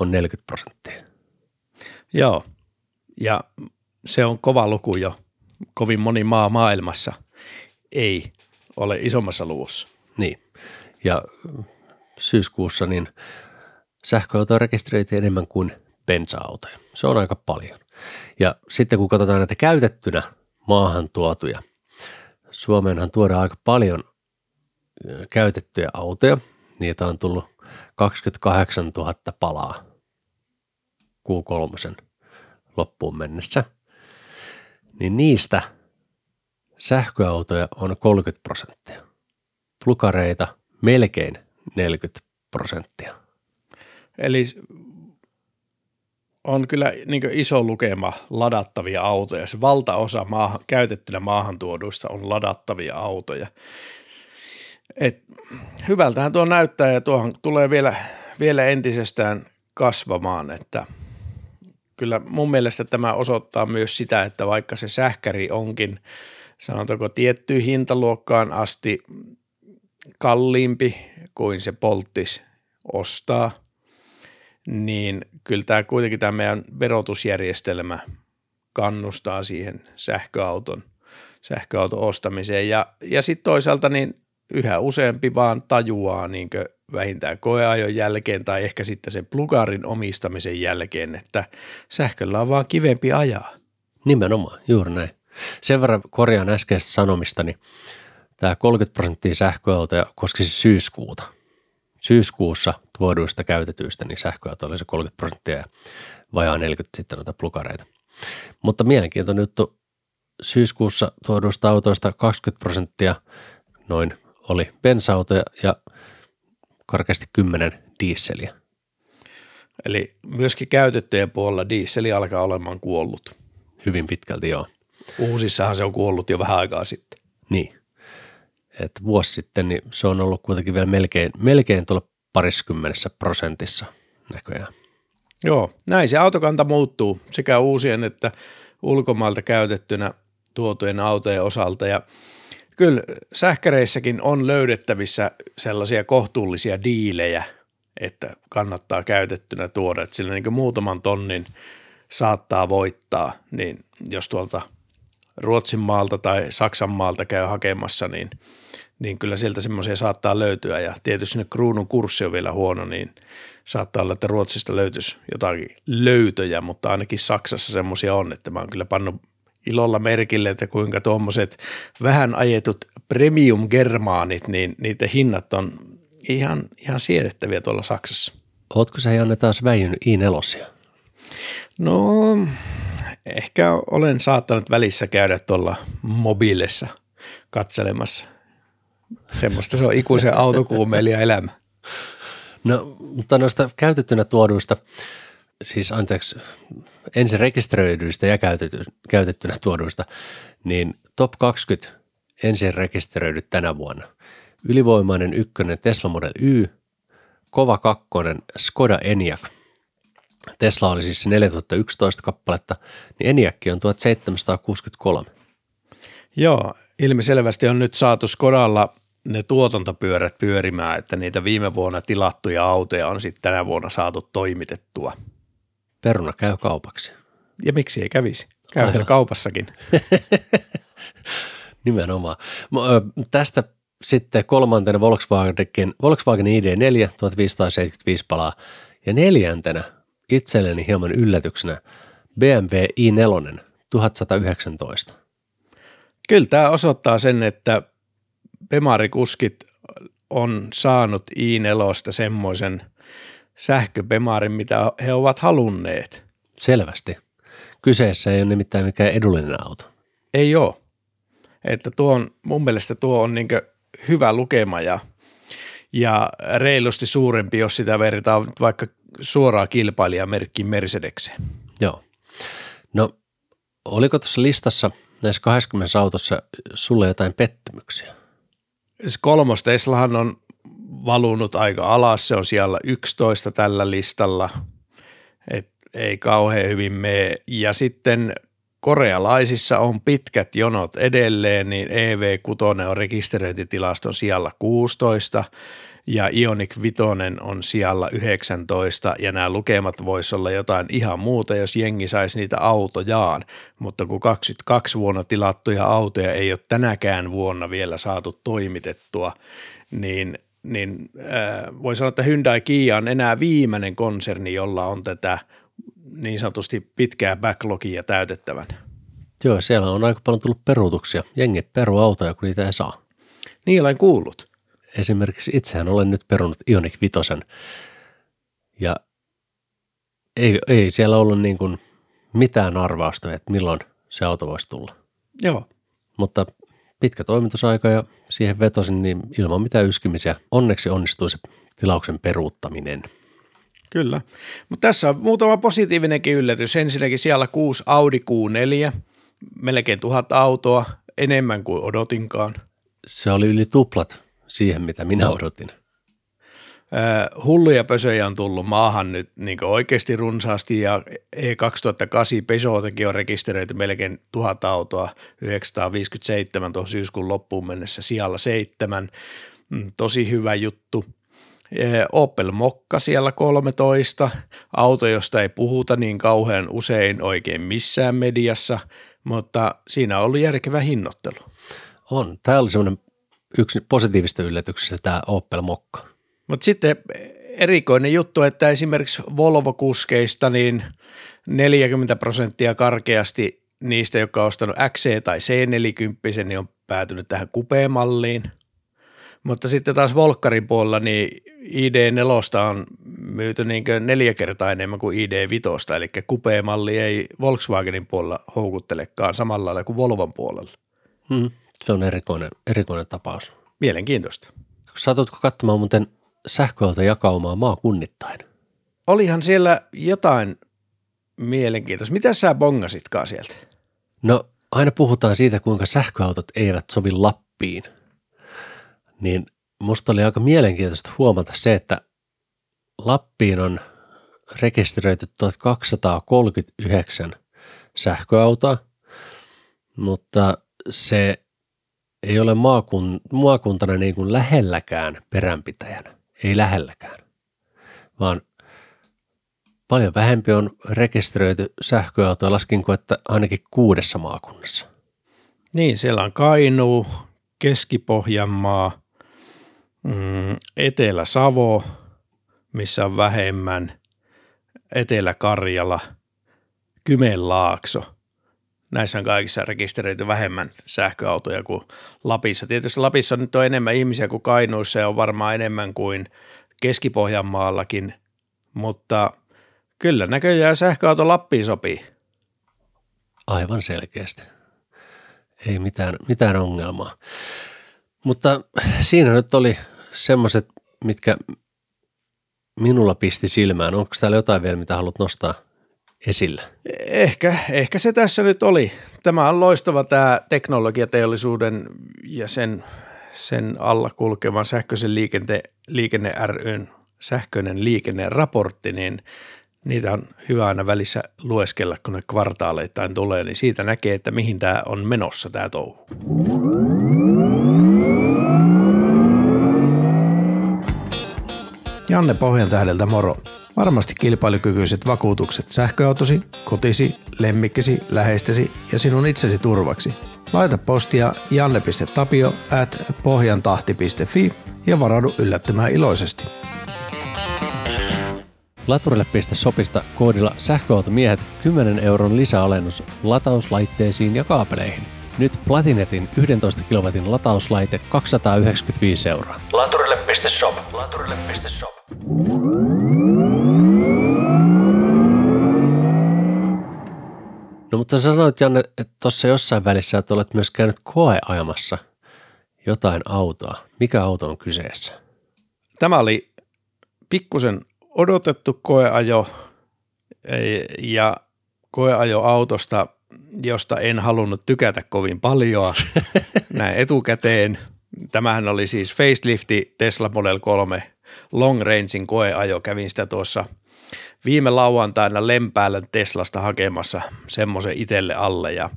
on 40 prosenttia. Joo, ja se on kova luku jo. Kovin moni maa maailmassa ei ole isommassa luvussa. Niin, ja syyskuussa niin sähköautoja rekisteröitiin enemmän kuin bensa-autoja. Se on aika paljon. Ja sitten kun katsotaan näitä käytettynä maahan tuotuja, Suomeenhan tuodaan aika paljon käytettyjä autoja. Niitä on tullut 28 000 palaa Q3 loppuun mennessä – niin niistä sähköautoja on 30 prosenttia. Plukareita melkein 40 prosenttia. Eli on kyllä niin iso lukema ladattavia autoja. Se valtaosa maahan, käytettynä maahantuoduista on ladattavia autoja. Et hyvältähän tuo näyttää ja tuohon tulee vielä, vielä entisestään kasvamaan, että – kyllä mun mielestä tämä osoittaa myös sitä, että vaikka se sähkäri onkin sanotaanko tiettyyn hintaluokkaan asti kalliimpi kuin se polttis ostaa, niin kyllä tämä kuitenkin tämä meidän verotusjärjestelmä kannustaa siihen sähköauton, sähköauton ostamiseen. Ja, ja sitten toisaalta niin yhä useampi vaan tajuaa niin vähintään koeajon jälkeen tai ehkä sitten sen plugarin omistamisen jälkeen, että sähköllä on vaan kivempi ajaa. Nimenomaan, juuri näin. Sen verran korjaan äskeistä sanomista, niin tämä 30 prosenttia sähköautoja koskisi syyskuuta. syyskuussa tuoduista käytetyistä, niin sähköauto oli se 30 prosenttia ja vajaa 40 sitten noita plukareita. Mutta mielenkiintoinen juttu, syyskuussa tuoduista autoista 20 prosenttia noin oli bensa-autoja ja karkeasti 10 diisseliä. Eli myöskin käytettyjen puolella diisseli alkaa olemaan kuollut. Hyvin pitkälti joo. Uusissahan se on kuollut jo vähän aikaa sitten. Niin. Et vuosi sitten niin se on ollut kuitenkin vielä melkein, melkein tuolla pariskymmenessä prosentissa näköjään. Joo, näin se autokanta muuttuu sekä uusien että ulkomailta käytettynä tuotujen autojen osalta ja kyllä sähkäreissäkin on löydettävissä sellaisia kohtuullisia diilejä, että kannattaa käytettynä tuoda, että sillä niin muutaman tonnin saattaa voittaa, niin jos tuolta Ruotsin maalta tai Saksan maalta käy hakemassa, niin, niin kyllä sieltä semmoisia saattaa löytyä. Ja tietysti ne kruunun kurssi on vielä huono, niin saattaa olla, että Ruotsista löytyisi jotakin löytöjä, mutta ainakin Saksassa semmoisia on, että mä oon kyllä pannut ilolla merkille, että kuinka tuommoiset vähän ajetut premium germaanit, niin niiden hinnat on ihan, ihan siedettäviä tuolla Saksassa. Ootko sä Janne taas väijynyt i4? No ehkä olen saattanut välissä käydä tuolla mobiilissa katselemassa. Semmoista se on ikuisen autokuumelia elämä. No, mutta noista käytettynä tuoduista, siis anteeksi, ensin rekisteröidyistä ja käytetty, käytettynä tuoduista, niin top 20 ensin rekisteröidyt tänä vuonna. Ylivoimainen ykkönen Tesla Model Y, kova kakkonen Skoda Enyaq. Tesla oli siis 4011 kappaletta, niin Enyaq on 1763. Joo, ilmiselvästi on nyt saatu Skodalla ne tuotantopyörät pyörimään, että niitä viime vuonna tilattuja autoja on sitten tänä vuonna saatu toimitettua. Peruna käy kaupaksi. Ja miksi ei kävisi? Käy kaupassakin. Nimenomaan. Tästä sitten kolmantena Volkswagen, Volkswagen ID4 1575 palaa ja neljäntenä itselleni hieman yllätyksenä BMW i4 1119. Kyllä tämä osoittaa sen, että Pemarikuskit on saanut i4 semmoisen sähköpemarin, mitä he ovat halunneet. Selvästi. Kyseessä ei ole nimittäin mikään edullinen auto. Ei ole. Että tuo on, mun mielestä tuo on niin hyvä lukema ja, ja reilusti suurempi, jos sitä vertaa vaikka suoraa kilpailijamerkkiin Mercedekseen. Joo. No, oliko tuossa listassa näissä 20 autossa sulle jotain pettymyksiä? Kolmos Teslahan on valunut aika alas, se on siellä 11 tällä listalla, et ei kauhean hyvin mene. Ja sitten korealaisissa on pitkät jonot edelleen, niin EV6 on rekisteröintitilaston siellä 16 ja Ionic 5 on siellä 19 ja nämä lukemat voisi olla jotain ihan muuta, jos jengi saisi niitä autojaan, mutta kun 22 vuonna tilattuja autoja ei ole tänäkään vuonna vielä saatu toimitettua, niin niin äh, voi sanoa, että Hyundai Kia on enää viimeinen konserni, jolla on tätä niin sanotusti pitkää backlogia täytettävän. Joo, siellä on aika paljon tullut peruutuksia. Jengi peru autoja, kun niitä ei saa. Niin olen kuullut. Esimerkiksi itsehän olen nyt perunut Ioniq 5 ja ei, ei siellä ollut niin kuin mitään arvausta, että milloin se auto voisi tulla. Joo. Mutta pitkä toimitusaika ja siihen vetosin niin ilman mitään yskimisiä. Onneksi onnistui se tilauksen peruuttaminen. Kyllä, mutta tässä on muutama positiivinenkin yllätys. Ensinnäkin siellä kuusi Audi Q4, melkein tuhat autoa, enemmän kuin odotinkaan. Se oli yli tuplat siihen, mitä minä odotin. Hulluja pösöjä on tullut maahan nyt niin oikeasti runsaasti ja E2008 Peugeotakin on rekisteröity melkein tuhat autoa, 957 tuohon syyskuun loppuun mennessä sijalla seitsemän. Mm, tosi hyvä juttu. Opel Mokka siellä 13, auto, josta ei puhuta niin kauhean usein oikein missään mediassa, mutta siinä on ollut järkevä hinnoittelu. On. Tämä oli semmoinen yksi positiivista yllätyksistä tämä Opel Mokka. Mutta sitten erikoinen juttu, että esimerkiksi Volvo-kuskeista niin 40 prosenttia karkeasti niistä, jotka on ostanut XC tai C40, niin on päätynyt tähän kupeemalliin. Mutta sitten taas Volkkarin puolella niin ID4 on myyty niin neljä kertaa enemmän kuin ID5, eli kupeemalli ei Volkswagenin puolella houkuttelekaan samalla lailla kuin Volvon puolella. Hmm, se on erikoinen, erikoinen tapaus. Mielenkiintoista. Satutko katsomaan muuten sähköauto jakaumaa maakunnittain? Olihan siellä jotain mielenkiintoista. Mitä sä bongasitkaan sieltä? No aina puhutaan siitä, kuinka sähköautot eivät sovi Lappiin. Niin musta oli aika mielenkiintoista huomata se, että Lappiin on rekisteröity 1239 sähköautoa, mutta se ei ole maakun, maakuntana niin kuin lähelläkään peränpitäjänä, ei lähelläkään, vaan paljon vähempi on rekisteröity sähköautoja, laskinko, että ainakin kuudessa maakunnassa. Niin, siellä on Kainuu, Keski-Pohjanmaa, mm, Etelä-Savo, missä on vähemmän, Etelä-Karjala, Kymenlaakso. Näissä on kaikissa rekisteröity vähemmän sähköautoja kuin Lapissa. Tietysti Lapissa nyt on enemmän ihmisiä kuin Kainuussa ja on varmaan enemmän kuin Keski-Pohjanmaallakin, mutta kyllä näköjään sähköauto Lappiin sopii. Aivan selkeästi. Ei mitään, mitään ongelmaa. Mutta siinä nyt oli semmoiset, mitkä minulla pisti silmään. Onko täällä jotain vielä, mitä haluat nostaa esille? Ehkä, ehkä se tässä nyt oli. Tämä on loistava tämä teknologiateollisuuden ja sen, sen alla kulkevan sähköisen liikente, liikenne ryn sähköinen liikenneraportti, niin niitä on hyvä aina välissä lueskella, kun ne kvartaaleittain tulee, niin siitä näkee, että mihin tämä on menossa tämä touhu. Janne Pohjantähdeltä moro. Varmasti kilpailukykyiset vakuutukset sähköautosi, kotisi, lemmikkisi, läheistesi ja sinun itsesi turvaksi. Laita postia janne.tapio at pohjantahti.fi ja varaudu yllättymään iloisesti. Laturille.sopista koodilla sähköautomiehet 10 euron lisäalennus latauslaitteisiin ja kaapeleihin. Nyt Platinetin 11 kilowatin latauslaite 295 euroa. Laturille.shop. Laturille.shop. No mutta sä sanoit Janne, että tuossa jossain välissä että olet myös käynyt koeajamassa jotain autoa. Mikä auto on kyseessä? Tämä oli pikkusen odotettu koeajo ja koeajo autosta, josta en halunnut tykätä kovin paljon näin etukäteen. Tämähän oli siis facelifti Tesla Model 3 long rangein koeajo. Kävin sitä tuossa viime lauantaina Lempäällä Teslasta hakemassa semmoisen itselle alle ja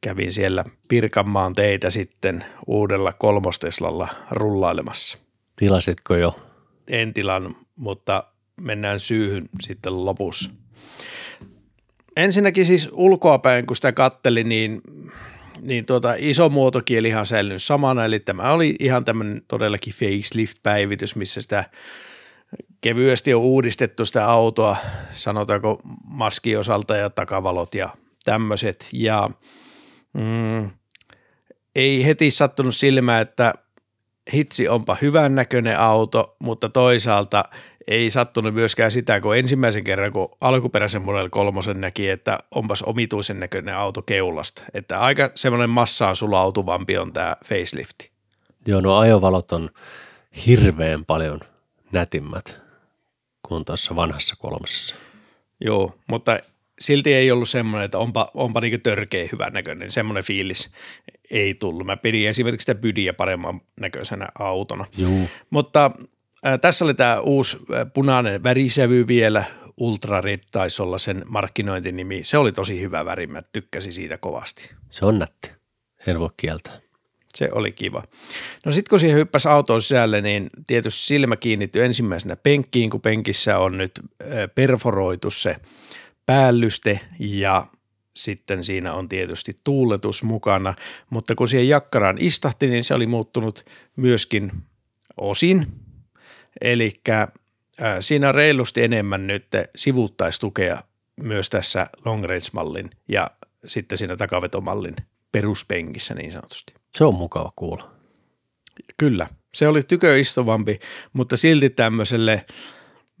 kävin siellä Pirkanmaan teitä sitten uudella kolmosteslalla rullailemassa. Tilasitko jo? En tilannut, mutta mennään syyhyn sitten lopussa. Ensinnäkin siis ulkoapäin, kun sitä katteli, niin, niin tuota, iso muotokieli on säilynyt samana, eli tämä oli ihan tämmöinen todellakin facelift-päivitys, missä sitä kevyesti on uudistettu sitä autoa, sanotaanko maskiosalta ja takavalot ja tämmöiset, ja mm, ei heti sattunut silmään, että hitsi onpa hyvän näköinen auto, mutta toisaalta ei sattunut myöskään sitä, kun ensimmäisen kerran, kun alkuperäisen Model 3 näki, että onpas omituisen näköinen auto keulasta. Että aika semmoinen massaan sulautuvampi on tämä facelifti. Joo, no ajovalot on hirveän paljon nätimmät kuin tuossa vanhassa kolmosessa. Joo, mutta silti ei ollut semmoinen, että onpa, onpa niin törkeä hyvän näköinen. Semmoinen fiilis ei tullut. Mä pidin esimerkiksi sitä Bydiä paremman näköisenä autona. Joo. Mutta tässä oli tämä uusi punainen värisävy vielä, Ultra Red taisi olla sen markkinointinimi. Se oli tosi hyvä väri, mä tykkäsin siitä kovasti. Se on nätti, en voi kieltää. Se oli kiva. No sitten kun siihen hyppäsi autoon sisälle, niin tietysti silmä kiinnittyi ensimmäisenä penkkiin, kun penkissä on nyt perforoitu se päällyste ja sitten siinä on tietysti tuuletus mukana, mutta kun siihen jakkaraan istahti, niin se oli muuttunut myöskin osin Eli siinä on reilusti enemmän nyt sivuuttaistukea myös tässä long range-mallin ja sitten siinä takavetomallin peruspenkissä niin sanotusti. Se on mukava kuulla. Kyllä, Se oli tyköistuvampi, mutta silti tämmöiselle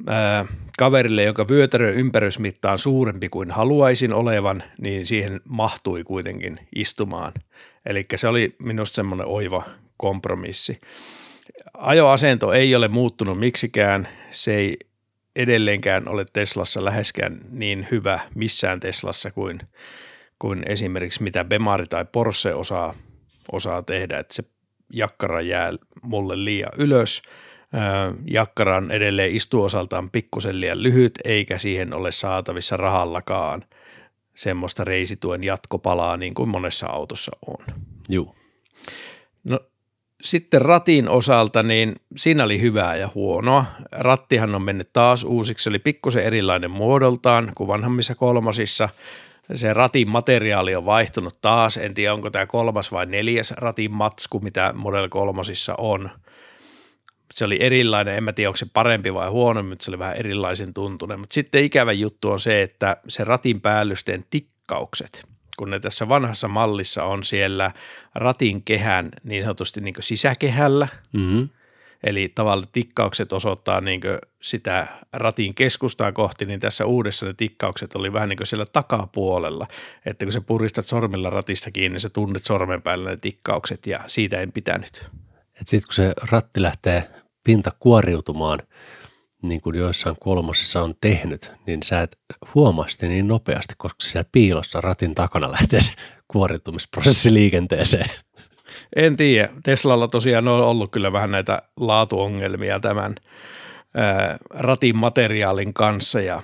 ää, kaverille, jonka vyötärön ympärysmitta on suurempi kuin haluaisin olevan, niin siihen mahtui kuitenkin istumaan. Eli se oli minusta semmoinen oiva kompromissi. Ajoasento ei ole muuttunut miksikään, se ei edelleenkään ole Teslassa läheskään niin hyvä missään Teslassa kuin, kuin esimerkiksi mitä Bemari tai Porsche osaa, osaa tehdä, että se jakkara jää mulle liian ylös. Jakkara on edelleen istuosaltaan pikkusen liian lyhyt, eikä siihen ole saatavissa rahallakaan semmoista reisituen jatkopalaa niin kuin monessa autossa on. Joo. Sitten ratin osalta, niin siinä oli hyvää ja huonoa. Rattihan on mennyt taas uusiksi, se oli pikkusen erilainen muodoltaan kuin vanhammissa kolmosissa. Se ratin materiaali on vaihtunut taas, en tiedä onko tämä kolmas vai neljäs ratin matsku, mitä Model kolmosissa on. Se oli erilainen, en mä tiedä onko se parempi vai huonompi, mutta se oli vähän erilaisen tuntunen. Mutta sitten ikävä juttu on se, että se ratin päällysteen tikkaukset – kun ne tässä vanhassa mallissa on siellä ratin kehän niin sanotusti niin sisäkehällä, mm-hmm. eli tavallaan tikkaukset osoittaa niin sitä ratin keskustaa kohti, niin tässä uudessa ne tikkaukset oli vähän niin kuin siellä takapuolella, että kun sä puristat sormilla ratista kiinni, niin sä tunnet sormen päällä ne tikkaukset ja siitä en pitänyt. Sitten kun se ratti lähtee pinta kuoriutumaan – niin kuin joissain kolmosissa on tehnyt, niin sä et huomaa sitä niin nopeasti, koska siellä piilossa ratin takana lähtee se kuoritumisprosessi liikenteeseen. En tiedä. Teslalla tosiaan on ollut kyllä vähän näitä laatuongelmia tämän ää, ratin materiaalin kanssa ja,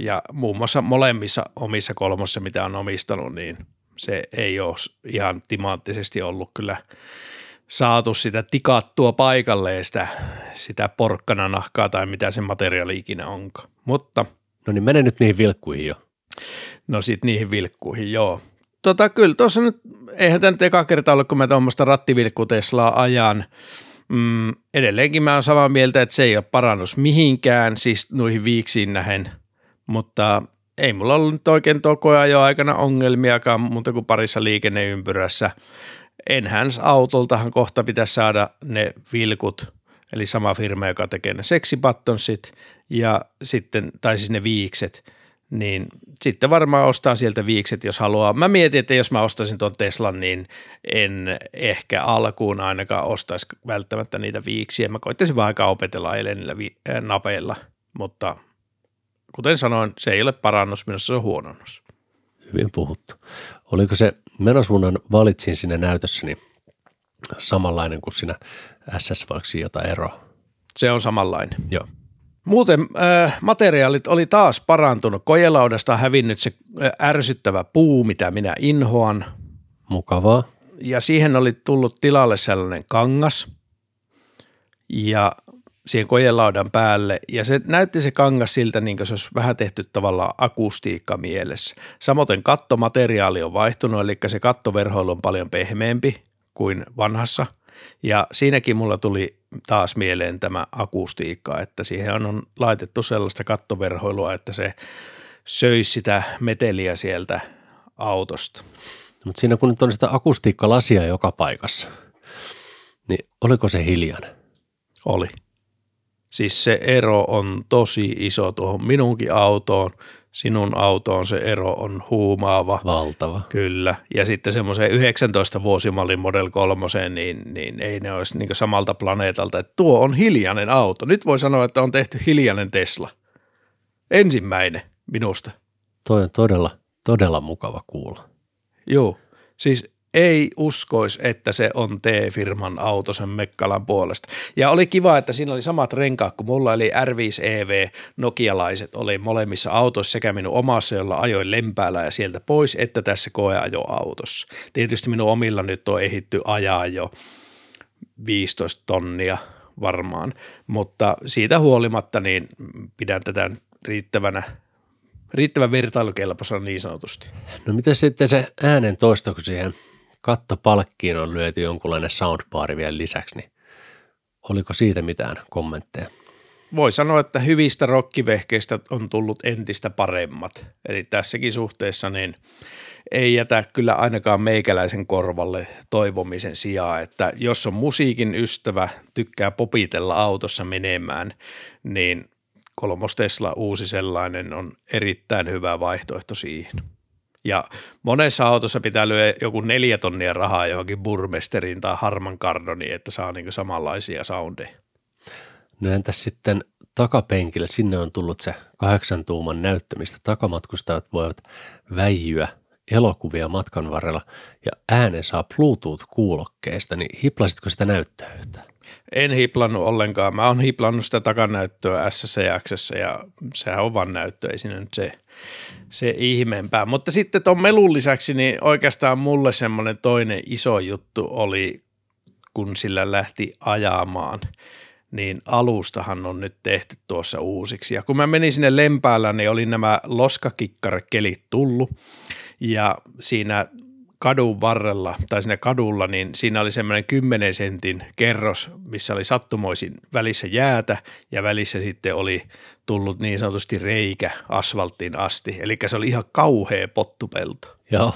ja muun muassa molemmissa omissa kolmossa, mitä on omistanut, niin se ei ole ihan timanttisesti ollut kyllä – saatu sitä tikattua paikalleen sitä, sitä porkkana nahkaa tai mitä se materiaali ikinä onkaan. Mutta No niin, mene nyt niihin vilkkuihin jo. No sit niihin vilkkuihin, joo. Tota, kyllä tuossa nyt, eihän tämä nyt eka kerta ollut, kun mä tuommoista rattivilkkuteslaa ajan. Mm, edelleenkin mä oon samaa mieltä, että se ei ole parannus mihinkään, siis noihin viiksiin nähen, mutta ei mulla ollut nyt oikein tuo jo aikana ongelmiakaan, mutta kuin parissa liikenneympyrässä – Enhance autoltahan kohta pitäisi saada ne vilkut, eli sama firma, joka tekee ne seksibattonsit ja sitten, tai siis ne viikset, niin sitten varmaan ostaa sieltä viikset, jos haluaa. Mä mietin, että jos mä ostaisin tuon Teslan, niin en ehkä alkuun ainakaan ostaisi välttämättä niitä viiksiä. Mä koittaisin vaan aika opetella niillä vi- äh, napeilla, mutta kuten sanoin, se ei ole parannus, minusta se on huononnus. Hyvin puhuttu. Oliko se menosuunnan valitsin sinne näytössäni samanlainen kuin siinä SS, vai jotain eroa? Se on samanlainen. Joo. Muuten äh, materiaalit oli taas parantunut. Kojelaudasta hävinnyt se äh, ärsyttävä puu, mitä minä inhoan. Mukavaa. Ja siihen oli tullut tilalle sellainen kangas. Ja siihen kojelaudan päälle ja se näytti se kangas siltä, niin kuin se olisi vähän tehty tavallaan akustiikka mielessä. Samoin kattomateriaali on vaihtunut, eli se kattoverhoilu on paljon pehmeämpi kuin vanhassa ja siinäkin mulla tuli taas mieleen tämä akustiikka, että siihen on laitettu sellaista kattoverhoilua, että se söisi sitä meteliä sieltä autosta. Mutta siinä kun nyt on sitä akustiikkalasia joka paikassa, niin oliko se hiljainen? Oli. Siis se ero on tosi iso tuohon minunkin autoon. Sinun autoon se ero on huumaava. Valtava. Kyllä. Ja sitten semmoiseen 19 vuosimallin Model 3, niin, niin ei ne olisi niin samalta planeetalta. Että tuo on hiljainen auto. Nyt voi sanoa, että on tehty hiljainen Tesla. Ensimmäinen minusta. Toi on todella, todella mukava kuulla. Joo. Siis ei uskoisi, että se on T-firman auto sen Mekkalan puolesta. Ja oli kiva, että siinä oli samat renkaat kuin mulla, eli R5 EV Nokialaiset oli molemmissa autoissa sekä minun omassa, jolla ajoin lempäällä ja sieltä pois, että tässä koeajoautossa. Tietysti minun omilla nyt on ehitty ajaa jo 15 tonnia varmaan, mutta siitä huolimatta niin pidän tätä riittävänä riittävän vertailukelpoisena niin sanotusti. No miten sitten se äänen toisto, kun siihen kattopalkkiin on lyöty jonkunlainen soundbaari vielä lisäksi, niin oliko siitä mitään kommentteja? voi sanoa, että hyvistä rokkivehkeistä on tullut entistä paremmat. Eli tässäkin suhteessa niin ei jätä kyllä ainakaan meikäläisen korvalle toivomisen sijaan, että jos on musiikin ystävä, tykkää popitella autossa menemään, niin kolmos Tesla uusi sellainen on erittäin hyvä vaihtoehto siihen. Ja monessa autossa pitää lyödä joku neljä tonnia rahaa johonkin burmesteriin tai harman kardoniin, että saa niin samanlaisia soundeja. No entäs sitten takapenkillä, sinne on tullut se kahdeksan tuuman näyttö, mistä takamatkustajat voivat väijyä elokuvia matkan varrella ja äänen saa Bluetooth-kuulokkeista, niin hiplasitko sitä näyttöä yhtään? En hiplannut ollenkaan. Mä oon hiplannut sitä takanäyttöä SSX ja sehän on vaan näyttö, ei siinä nyt se, se ihmeempää. Mutta sitten tuon melun lisäksi niin oikeastaan mulle semmoinen toinen iso juttu oli, kun sillä lähti ajamaan – niin alustahan on nyt tehty tuossa uusiksi. Ja kun mä menin sinne Lempäällä, niin oli nämä loskakikkarkelit tullut ja siinä kadun varrella tai siinä kadulla, niin siinä oli semmoinen 10 sentin kerros, missä oli sattumoisin välissä jäätä ja välissä sitten oli tullut niin sanotusti reikä asfalttiin asti. Eli se oli ihan kauhea pottupelto. Joo.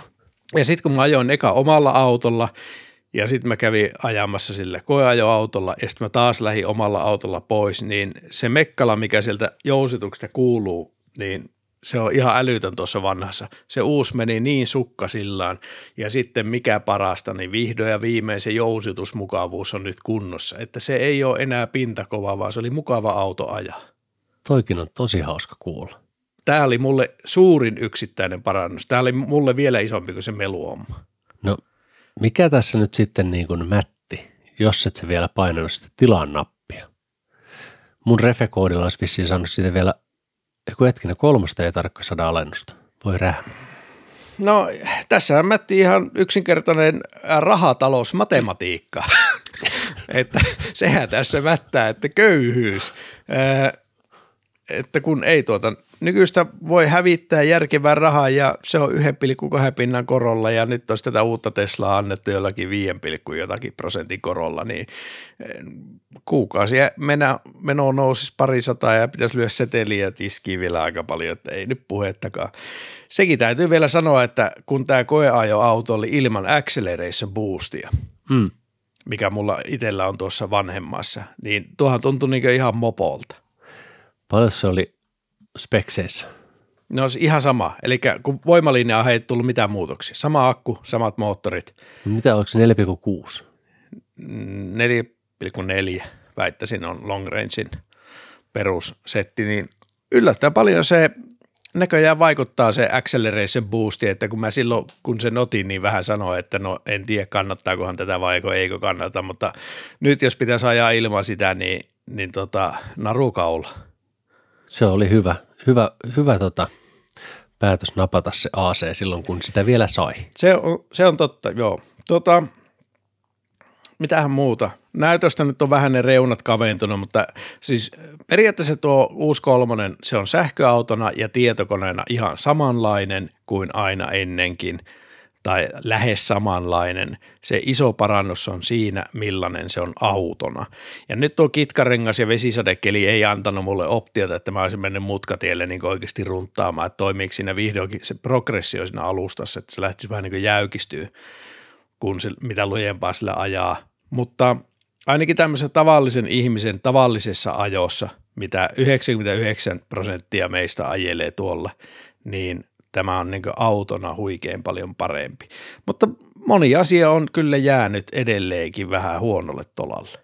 Ja sitten kun mä ajoin eka omalla autolla ja sitten mä kävin ajamassa sille koeajoautolla ja sitten mä taas lähdin omalla autolla pois, niin se mekkala, mikä sieltä jousituksesta kuuluu, niin se on ihan älytön tuossa vanhassa. Se uusi meni niin sukkasillaan ja sitten mikä parasta, niin vihdoin ja viimein se jousitusmukavuus on nyt kunnossa. Että se ei ole enää pintakova, vaan se oli mukava auto ajaa. Toikin on tosi hauska kuulla. Tämä oli mulle suurin yksittäinen parannus. Tämä oli mulle vielä isompi kuin se meluomma. No mikä tässä nyt sitten niin kuin mätti, jos et se vielä painanut sitä tilan nappia? Mun refekoodilla olisi vissiin saanut siitä vielä, joku hetkinen, kolmosta ei tarkka saada alennusta. Voi rähmä. No tässä mätti ihan yksinkertainen rahatalousmatematiikka. että sehän tässä mättää, että köyhyys. että kun ei tuota nykyistä voi hävittää järkevää rahaa ja se on 1,2 pinnan korolla ja nyt olisi tätä uutta Teslaa annettu jollakin 5, jotakin prosentin korolla, niin eh, kuukausi meno, meno nousisi pari sataa ja pitäisi lyödä seteliä tiskiä vielä aika paljon, että ei nyt puhettakaan. Sekin täytyy vielä sanoa, että kun tämä koeajo-auto oli ilman acceleration boostia, hmm. mikä mulla itsellä on tuossa vanhemmassa, niin tuohan tuntui niin ihan mopolta. Paljon se oli spekseissä? No ihan sama. Eli kun voimalinjaa ei tullut mitään muutoksia. Sama akku, samat moottorit. Mitä onko se 4,6? 4,4 väittäisin on long rangein perussetti, niin yllättäen paljon se näköjään vaikuttaa se acceleration boosti, että kun mä silloin, kun sen otin, niin vähän sanoin, että no en tiedä kannattaakohan tätä vai eikö kannata, mutta nyt jos pitäisi ajaa ilman sitä, niin, niin tota, narukaula – se oli hyvä, hyvä, hyvä tota, päätös napata se AC silloin, kun sitä vielä sai. Se on, se on totta, joo. Tota, mitähän muuta? Näytöstä nyt on vähän ne reunat kaventunut, mutta siis periaatteessa tuo uusi kolmonen, se on sähköautona ja tietokoneena ihan samanlainen kuin aina ennenkin – tai lähes samanlainen. Se iso parannus on siinä, millainen se on autona. Ja nyt tuo kitkarengas ja vesisadekeli ei antanut mulle optiota, että mä olisin mennyt mutkatielle niin oikeasti runttaamaan, että toimiiko siinä vihdoinkin se progressio siinä alustassa, että se lähtisi vähän niin kuin kun se, mitä lujempaa sillä ajaa. Mutta ainakin tämmöisen tavallisen ihmisen tavallisessa ajossa, mitä 99 prosenttia meistä ajelee tuolla, niin tämä on niin autona huikein paljon parempi. Mutta moni asia on kyllä jäänyt edelleenkin vähän huonolle tolalle.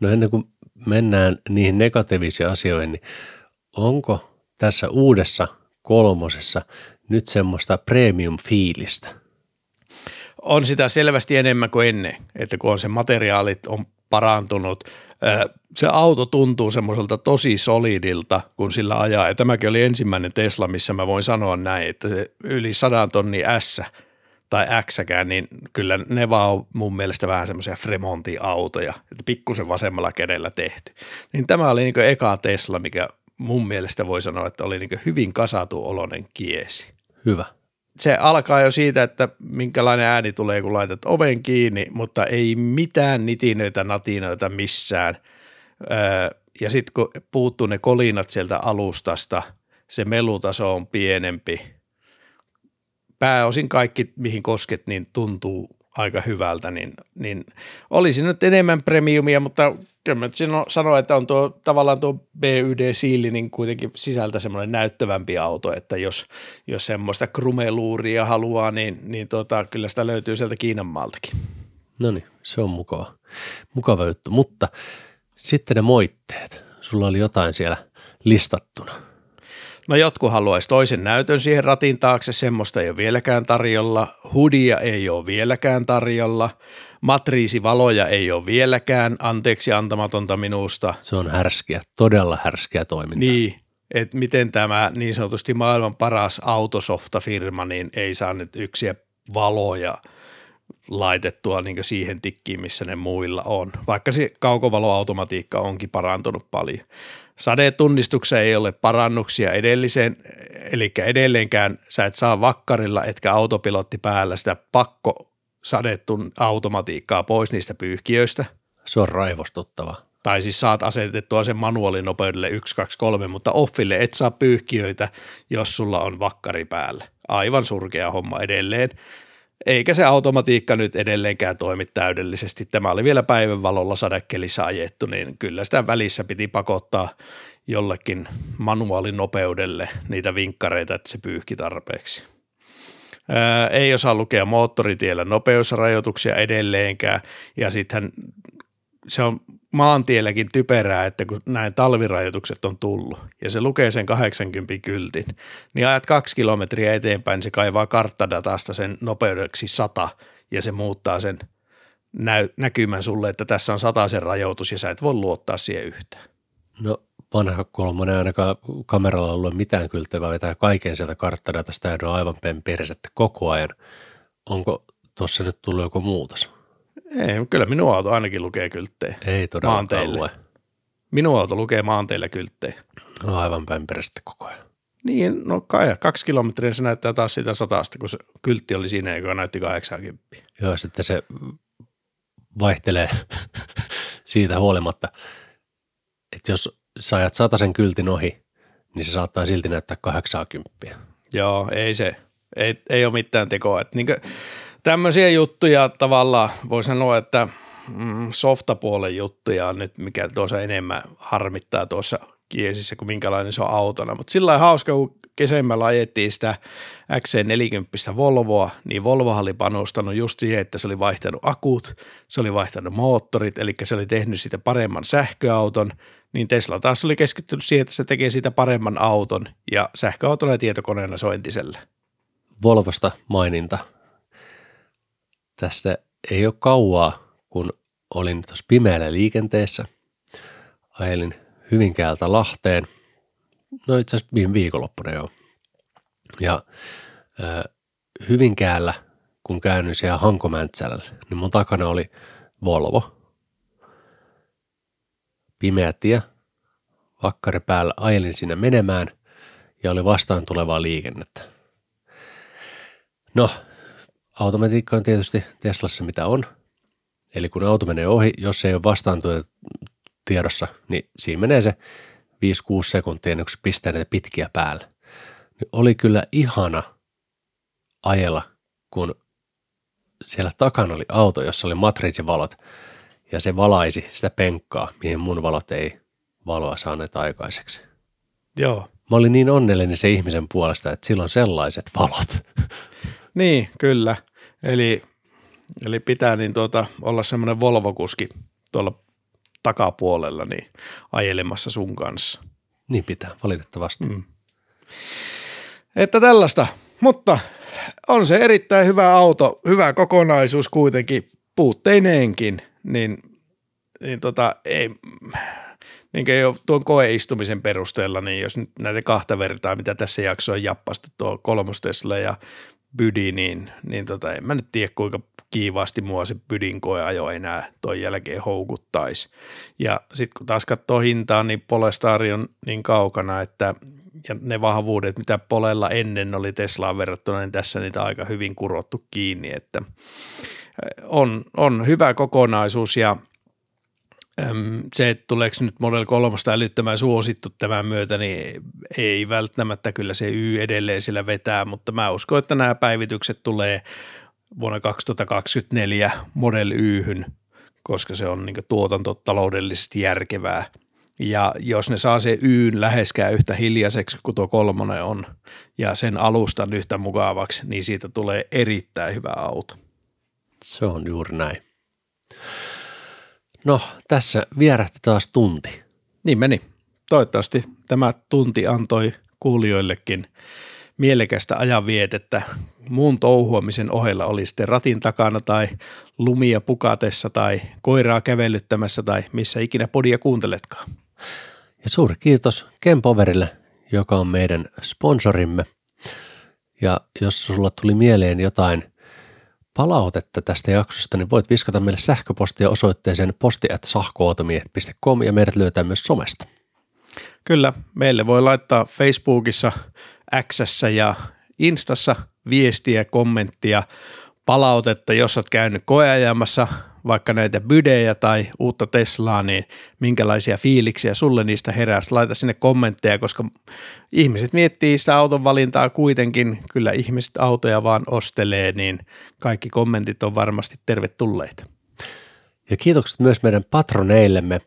No ennen kuin mennään niihin negatiivisiin asioihin, niin onko tässä uudessa kolmosessa nyt semmoista premium-fiilistä? On sitä selvästi enemmän kuin ennen, että kun on se materiaalit on parantunut – se auto tuntuu semmoiselta tosi solidilta, kun sillä ajaa. Ja tämäkin oli ensimmäinen Tesla, missä mä voin sanoa näin, että se yli sadan tonni S tai x niin kyllä ne vaan on mun mielestä vähän semmoisia Fremonti-autoja, että pikkusen vasemmalla kädellä tehty. Niin tämä oli niin eka Tesla, mikä mun mielestä voi sanoa, että oli niin hyvin kasatu olonen kiesi. Hyvä se alkaa jo siitä, että minkälainen ääni tulee, kun laitat oven kiinni, mutta ei mitään nitinöitä, natinoita missään. Öö, ja sitten kun puuttuu ne kolinat sieltä alustasta, se melutaso on pienempi. Pääosin kaikki, mihin kosket, niin tuntuu aika hyvältä, niin, niin olisi nyt enemmän premiumia, mutta kyllä mä sanoa, että on tuo tavallaan tuo BYD Siili niin kuitenkin sisältä semmoinen näyttävämpi auto, että jos, jos semmoista krumeluuria haluaa, niin, niin tota, kyllä sitä löytyy sieltä Kiinan maaltakin. No niin, se on mukava, mukava juttu, mutta sitten ne moitteet. Sulla oli jotain siellä listattuna. No jotkut haluaisi toisen näytön siihen ratin taakse, semmoista ei ole vieläkään tarjolla. Hudia ei ole vieläkään tarjolla. Matriisivaloja ei ole vieläkään, anteeksi antamatonta minusta. Se on härskiä, todella härskiä toimintaa. Niin, että miten tämä niin sanotusti maailman paras autosofta-firma, niin ei saa nyt yksiä valoja laitettua niin siihen tikkiin, missä ne muilla on, vaikka se kaukovaloautomatiikka onkin parantunut paljon. Sadetunnistuksessa ei ole parannuksia edelliseen, eli edelleenkään sä et saa vakkarilla etkä autopilotti päällä sitä pakko sadetun automatiikkaa pois niistä pyyhkiöistä. Se on raivostuttava. Tai siis saat asetettua sen manuaalinopeudelle 1, 2, 3, mutta offille et saa pyyhkiöitä, jos sulla on vakkari päällä. Aivan surkea homma edelleen. Eikä se automatiikka nyt edelleenkään toimi täydellisesti. Tämä oli vielä päivänvalolla sadekelissä ajettu, niin kyllä sitä välissä piti pakottaa jollekin manuaalinopeudelle niitä vinkkareita, että se pyyhki tarpeeksi. Ää, ei osaa lukea moottoritiellä nopeusrajoituksia edelleenkään, ja sittenhän se on maantielläkin typerää, että kun näin talvirajoitukset on tullut ja se lukee sen 80 kyltin, niin ajat kaksi kilometriä eteenpäin, se kaivaa karttadatasta sen nopeudeksi 100 ja se muuttaa sen näy- näkymän sulle, että tässä on sen rajoitus ja sä et voi luottaa siihen yhtään. No vanha kolmonen ainakaan kameralla ollut mitään kylttävää, vetää kaiken sieltä karttadatasta ja on aivan pen koko ajan. Onko tuossa nyt tullut joku muutos? Ei, kyllä minun auto ainakin lukee kylttejä. Ei todellakaan lue. Minun auto lukee maanteille kylttejä. No aivan päin perästä koko ajan. Niin, no kai, kaksi kilometriä se näyttää taas sitä satasta, kun se kyltti oli siinä, joka näytti 80. Joo, sitten se vaihtelee siitä huolimatta, että jos sä ajat sen kyltin ohi, niin se saattaa silti näyttää 80. Joo, ei se, ei, ei ole mitään tekoa. Että niin kuin, tämmöisiä juttuja tavallaan voi sanoa, että mm, softapuolen juttuja on nyt, mikä tuossa enemmän harmittaa tuossa kiesissä kuin minkälainen se on autona. Mutta sillä lailla hauska, kun kesemmällä ajettiin sitä XC40 Volvoa, niin Volvo oli panostanut just siihen, että se oli vaihtanut akut, se oli vaihtanut moottorit, eli se oli tehnyt siitä paremman sähköauton, niin Tesla taas oli keskittynyt siihen, että se tekee siitä paremman auton, ja sähköautona ja tietokoneena se on entisellä. Volvosta maininta Tästä ei ole kauaa, kun olin tuossa pimeällä liikenteessä. Ajelin Hyvinkäältä Lahteen, no itse asiassa viime viikonloppuna jo. Ja äh, Hyvinkäällä, kun käännyin siellä Hankomäntsälä, niin mun takana oli Volvo. Pimeä tie, vakkari päällä, ajelin sinne menemään ja oli vastaan tulevaa liikennettä. No, Automatiikka on tietysti Teslassa mitä on. Eli kun auto menee ohi, jos se ei ole vastaan tiedossa, niin siinä menee se 5-6 sekuntia ennen kuin se pistää näitä pitkiä päälle. Niin oli kyllä ihana ajella, kun siellä takana oli auto, jossa oli matriisivalot ja se valaisi sitä penkkaa, mihin mun valot ei valoa saaneet aikaiseksi. Joo. Mä olin niin onnellinen se ihmisen puolesta, että sillä on sellaiset valot. Niin, kyllä. Eli, eli pitää niin tuota, olla semmoinen Volvo-kuski tuolla takapuolella niin ajelemassa sun kanssa. Niin pitää, valitettavasti. Mm. Että tällaista, mutta on se erittäin hyvä auto, hyvä kokonaisuus kuitenkin, puutteineenkin, niin, niin tota, ei, niin ei ole tuon koeistumisen perusteella, niin jos nyt näitä kahta vertaa, mitä tässä jaksossa on jappastu, tuo kolmostesla ja bydi, niin, niin tota, en mä nyt tiedä kuinka kiivaasti mua se bydin koeajo enää toi jälkeen houkuttaisi. Ja sitten kun taas katsoo hintaa, niin Polestari on niin kaukana, että ja ne vahvuudet, mitä Polella ennen oli Teslaan verrattuna, niin tässä niitä aika hyvin kurottu kiinni, että on, on hyvä kokonaisuus ja se, että tuleeko nyt Model 3 älyttömän suosittu tämän myötä, niin ei välttämättä kyllä se Y edelleen sillä vetää, mutta mä uskon, että nämä päivitykset tulee vuonna 2024 Model Yhyn, koska se on niin tuotantotaloudellisesti järkevää. Ja jos ne saa se Yn läheskään yhtä hiljaiseksi kuin tuo kolmonen on ja sen alustan yhtä mukavaksi, niin siitä tulee erittäin hyvä auto. Se on juuri näin. No, tässä vierähti taas tunti. Niin meni. Toivottavasti tämä tunti antoi kuulijoillekin mielekästä ajanvietettä muun touhuamisen ohella oli sitten ratin takana tai lumia pukatessa tai koiraa kävellyttämässä tai missä ikinä podia kuunteletkaan. Ja suuri kiitos Kempoverille, joka on meidän sponsorimme. Ja jos sulla tuli mieleen jotain – palautetta tästä jaksosta, niin voit viskata meille sähköpostia osoitteeseen posti.sahkootomiet.com ja meidät löytää myös somesta. Kyllä, meille voi laittaa Facebookissa, Xssä ja Instassa viestiä, kommenttia, palautetta, jos olet käynyt koeajamassa vaikka näitä bydejä tai uutta Teslaa, niin minkälaisia fiiliksiä sulle niistä heräsi. Laita sinne kommentteja, koska ihmiset miettii sitä auton valintaa kuitenkin. Kyllä ihmiset autoja vaan ostelee, niin kaikki kommentit on varmasti tervetulleita. Ja kiitokset myös meidän patroneillemme,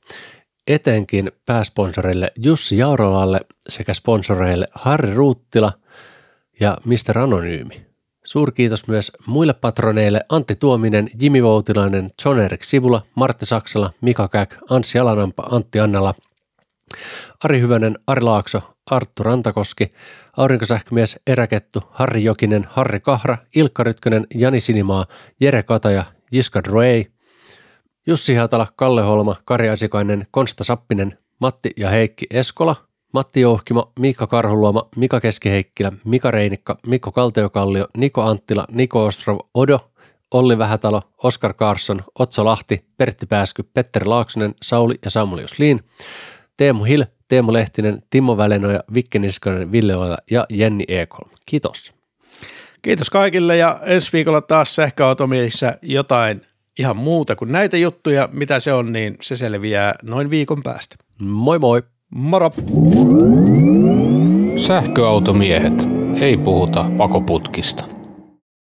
etenkin pääsponsorille Jussi Jaurolalle sekä sponsoreille Harri Ruuttila ja Mr. Anonyymi. Suurkiitos myös muille patroneille. Antti Tuominen, Jimi Voutilainen, John Erik Sivula, Martti Saksala, Mika Käk, Anssi Alanampa, Antti Annala, Ari Hyvönen, Ari Laakso, Arttu Rantakoski, Aurinkosähkömies, Eräkettu, Harri Jokinen, Harri Kahra, Ilkka Rytkönen, Jani Sinimaa, Jere Kataja, Jiska Droei, Jussi Hatala, Kalle Holma, Kari Asikainen, Konsta Sappinen, Matti ja Heikki Eskola – Matti Jouhkimo, Miikka Karhuluoma, Mika Keskiheikkilä, Mika Reinikka, Mikko Kalteokallio, Niko Anttila, Niko Ostrov, Odo, Olli Vähätalo, Oskar Karsson, Otso Lahti, Pertti Pääsky, Petteri Laaksonen, Sauli ja Samuli Liin, Teemu Hill, Teemu Lehtinen, Timo Välenoja, Vikke Niskanen, Ville Oila ja Jenni Ekholm. Kiitos. Kiitos kaikille ja ensi viikolla taas sähköautomiehissä jotain ihan muuta kuin näitä juttuja. Mitä se on, niin se selviää noin viikon päästä. Moi moi! Moro! Sähköautomiehet. Ei puhuta pakoputkista.